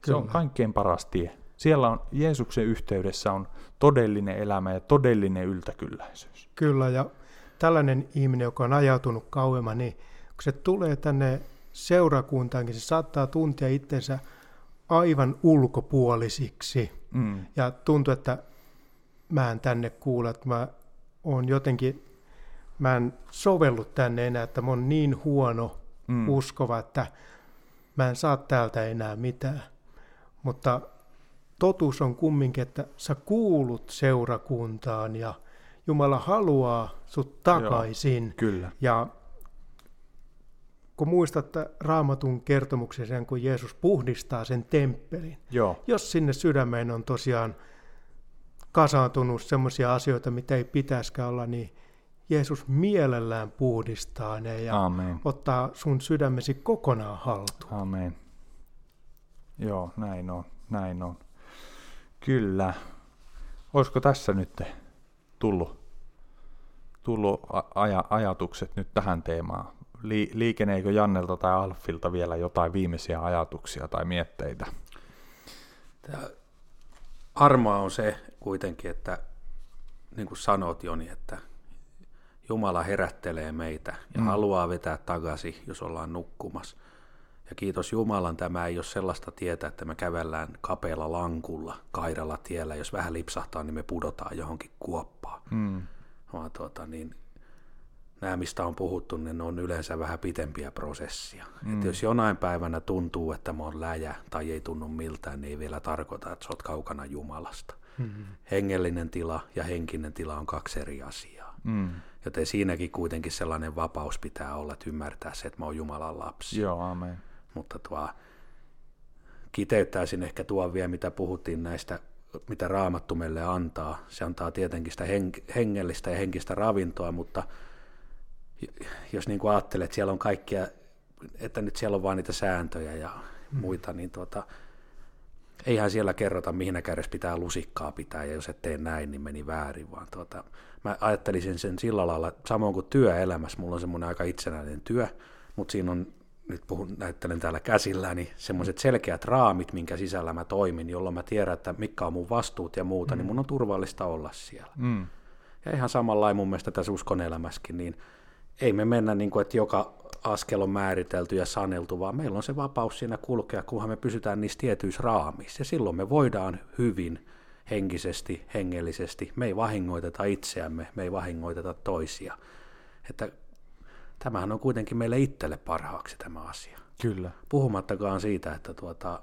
Kyllä. on kaikkein paras tie. Siellä on Jeesuksen yhteydessä on todellinen elämä ja todellinen yltäkylläisyys. Kyllä, ja tällainen ihminen, joka on ajautunut kauemmin, niin kun se tulee tänne seurakuntaankin, se saattaa tuntea itsensä aivan ulkopuolisiksi. Mm. Ja tuntuu, että mä en tänne kuule, että mä oon jotenkin, mä en sovellu tänne enää, että mä oon niin huono mm. uskova, että mä en saa täältä enää mitään. Mutta totuus on kumminkin, että sä kuulut seurakuntaan ja Jumala haluaa sut takaisin. Joo, kyllä. Ja kun muistatte raamatun kertomuksen sen, kun Jeesus puhdistaa sen temppelin. Joo. Jos sinne sydämeen on tosiaan kasaantunut sellaisia asioita, mitä ei pitäisikään olla, niin Jeesus mielellään puhdistaa ne ja Amen. ottaa sun sydämesi kokonaan haltuun. Amen. Joo, näin on, näin on. Kyllä. Olisiko tässä nyt tullut, tullut aja, ajatukset nyt tähän teemaan? Li, liikeneekö Jannelta tai Alfilta vielä jotain viimeisiä ajatuksia tai mietteitä? Tämä armoa on se kuitenkin, että niin kuin sanot Joni, että Jumala herättelee meitä ja mm. haluaa vetää takaisin, jos ollaan nukkumassa. Ja kiitos Jumalan, tämä ei ole sellaista tietä, että me kävellään kapealla lankulla, kairalla tiellä. Jos vähän lipsahtaa, niin me pudotaan johonkin kuoppaan. Mm. Vaan tuota, niin, nämä, mistä on puhuttu, niin ne on yleensä vähän pitempiä prosessia. Mm. Että jos jonain päivänä tuntuu, että mä oon läjä tai ei tunnu miltään, niin ei vielä tarkoita, että sä oot kaukana Jumalasta. Mm-hmm. Hengellinen tila ja henkinen tila on kaksi eri asiaa. Mm. Joten siinäkin kuitenkin sellainen vapaus pitää olla, että ymmärtää se, että mä oon Jumalan lapsi. Joo, amen. Mutta tuo, kiteyttäisin ehkä tuon vielä, mitä puhuttiin näistä, mitä Raamattu meille antaa. Se antaa tietenkin sitä hengellistä ja henkistä ravintoa, mutta jos niin kuin ajattelet, että siellä on kaikkia, että nyt siellä on vain niitä sääntöjä ja mm. muita, niin tuota, eihän siellä kerrota, mihin kädessä pitää lusikkaa pitää, ja jos et tee näin, niin meni väärin, vaan tuota, mä ajattelisin sen sillä lailla, samoin kuin työelämässä, mulla on semmoinen aika itsenäinen työ, mutta siinä on, nyt puhun, näyttelen täällä käsilläni, niin semmoiset selkeät raamit, minkä sisällä mä toimin, jolloin mä tiedän, että mitkä on mun vastuut ja muuta, niin mm. niin mun on turvallista olla siellä. Mm. Ja ihan samalla mun mielestä tässä uskonelämässäkin, niin ei me mennä niin kuin, että joka askel on määritelty ja saneltu, vaan meillä on se vapaus siinä kulkea, kunhan me pysytään niissä tietyissä raamissa. Ja silloin me voidaan hyvin henkisesti, hengellisesti, me ei vahingoiteta itseämme, me ei vahingoiteta toisia. Että tämähän on kuitenkin meille itselle parhaaksi tämä asia. Kyllä. Puhumattakaan siitä, että tuota,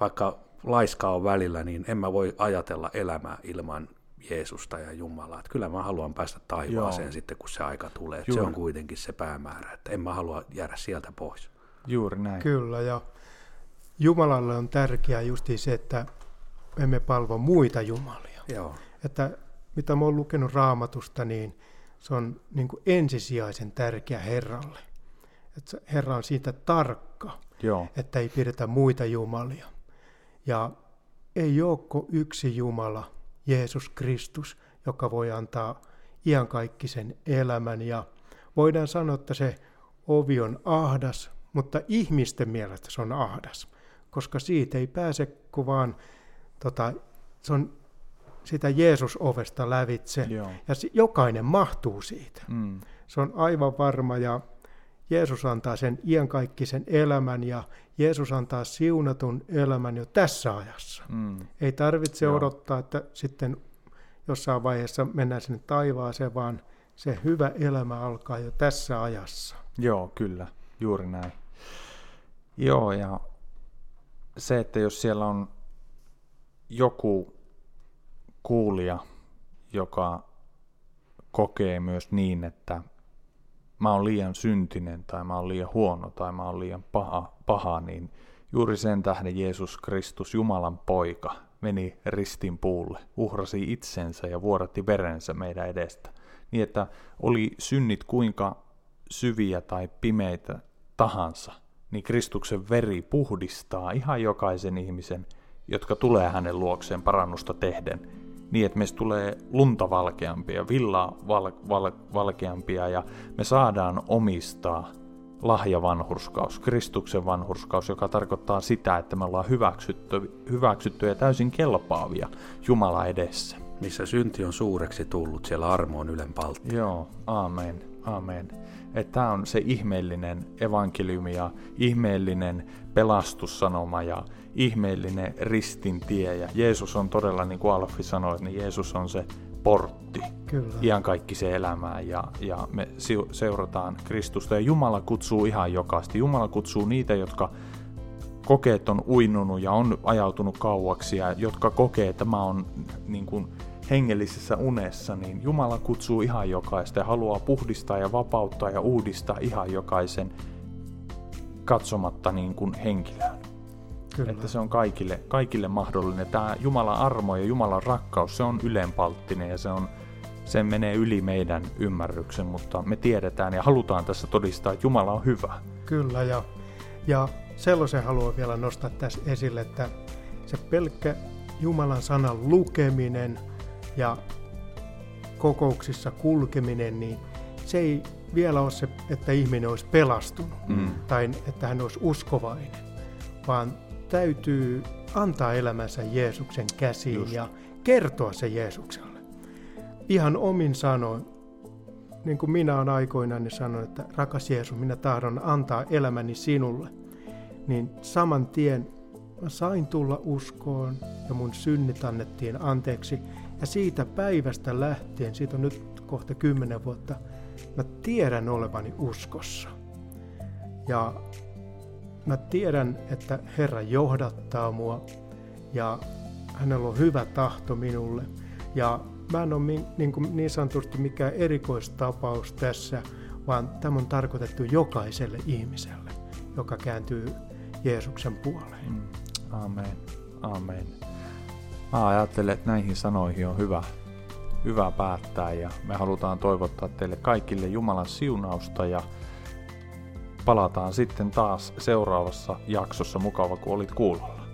vaikka laiska on välillä, niin en mä voi ajatella elämää ilman Jeesusta ja Jumalaa. Että kyllä mä haluan päästä taivaaseen Joo. sitten, kun se aika tulee. Se on kuitenkin se päämäärä, että en mä halua jäädä sieltä pois. Juuri näin. Kyllä, ja Jumalalle on tärkeää justi se, että emme palvo muita jumalia. Joo. Että mitä mä oon lukenut raamatusta, niin se on niin kuin ensisijaisen tärkeä Herralle. Että Herra on siitä tarkka, Joo. että ei pidetä muita jumalia. Ja ei ole yksi Jumala, Jeesus Kristus, joka voi antaa iankaikkisen elämän. Ja voidaan sanoa, että se ovi on ahdas, mutta ihmisten mielestä se on ahdas, koska siitä ei pääse kuin vaan, tota, se on sitä Jeesus-ovesta lävitse, Joo. ja jokainen mahtuu siitä. Mm. Se on aivan varma, ja Jeesus antaa sen iankaikkisen elämän, ja Jeesus antaa siunatun elämän jo tässä ajassa. Mm. Ei tarvitse Joo. odottaa, että sitten jossain vaiheessa mennään sinne taivaaseen, vaan se hyvä elämä alkaa jo tässä ajassa. Joo, kyllä, juuri näin. Joo, ja se, että jos siellä on joku kuulija, joka kokee myös niin, että mä oon liian syntinen tai mä oon liian huono tai mä oon liian paha, paha niin juuri sen tähden Jeesus Kristus, Jumalan poika, meni ristin puulle, uhrasi itsensä ja vuodatti verensä meidän edestä. Niin että oli synnit kuinka syviä tai pimeitä tahansa, niin Kristuksen veri puhdistaa ihan jokaisen ihmisen, jotka tulee hänen luokseen parannusta tehden, niin että meistä tulee lunta valkeampia, villaa val, val, valkeampia ja me saadaan omistaa lahjavanhurskaus, Kristuksen vanhurskaus, joka tarkoittaa sitä, että me ollaan hyväksytty, hyväksytty ja täysin kelpaavia Jumala edessä. Missä synti on suureksi tullut, siellä armo on ylen Joo, amen, amen. Että tämä on se ihmeellinen evankeliumi ja ihmeellinen pelastussanoma ja ihmeellinen ristin tie. Ja Jeesus on todella, niin kuin Alfi sanoi, niin Jeesus on se portti Kyllä. ihan kaikki se elämään ja, ja me seurataan Kristusta. Ja Jumala kutsuu ihan jokaisesti. Jumala kutsuu niitä, jotka kokeet on uinunut ja on ajautunut kauaksi ja jotka kokee, että mä oon niin kuin, hengellisessä unessa, niin Jumala kutsuu ihan jokaista ja haluaa puhdistaa ja vapauttaa ja uudistaa ihan jokaisen katsomatta niin kuin henkilöön. Kyllä. Että se on kaikille, kaikille mahdollinen. Tämä Jumalan armo ja Jumalan rakkaus, se on ylenpalttinen ja se, on, se menee yli meidän ymmärryksen, mutta me tiedetään ja halutaan tässä todistaa, että Jumala on hyvä. Kyllä, ja, ja sellaisen haluan vielä nostaa tässä esille, että se pelkkä Jumalan sanan lukeminen ja kokouksissa kulkeminen, niin se ei vielä ole se, että ihminen olisi pelastunut mm. tai että hän olisi uskovainen, vaan täytyy antaa elämänsä Jeesuksen käsiin Just. ja kertoa se Jeesukselle. Ihan omin sanoin, niin kuin minä olen aikoinaan niin sanon, että rakas Jeesus, minä tahdon antaa elämäni sinulle, niin saman tien mä sain tulla uskoon ja mun synnit annettiin anteeksi. Ja siitä päivästä lähtien, siitä on nyt kohta kymmenen vuotta, mä tiedän olevani uskossa. Ja mä tiedän, että Herra johdattaa mua ja hänellä on hyvä tahto minulle. Ja mä en ole niin, kuin niin sanotusti mikään erikoistapaus tässä, vaan tämä on tarkoitettu jokaiselle ihmiselle, joka kääntyy Jeesuksen puoleen. Mm. Amen. Amen. Mä ajattelen, että näihin sanoihin on hyvä, hyvä päättää ja me halutaan toivottaa teille kaikille Jumalan siunausta ja palataan sitten taas seuraavassa jaksossa. Mukava kun olit kuulolla.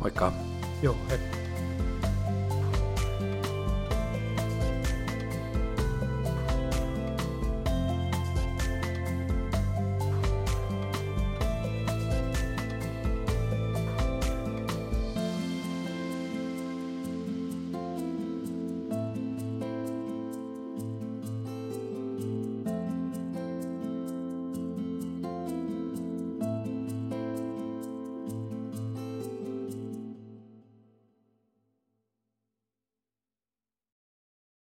Moikka. Joo, hei.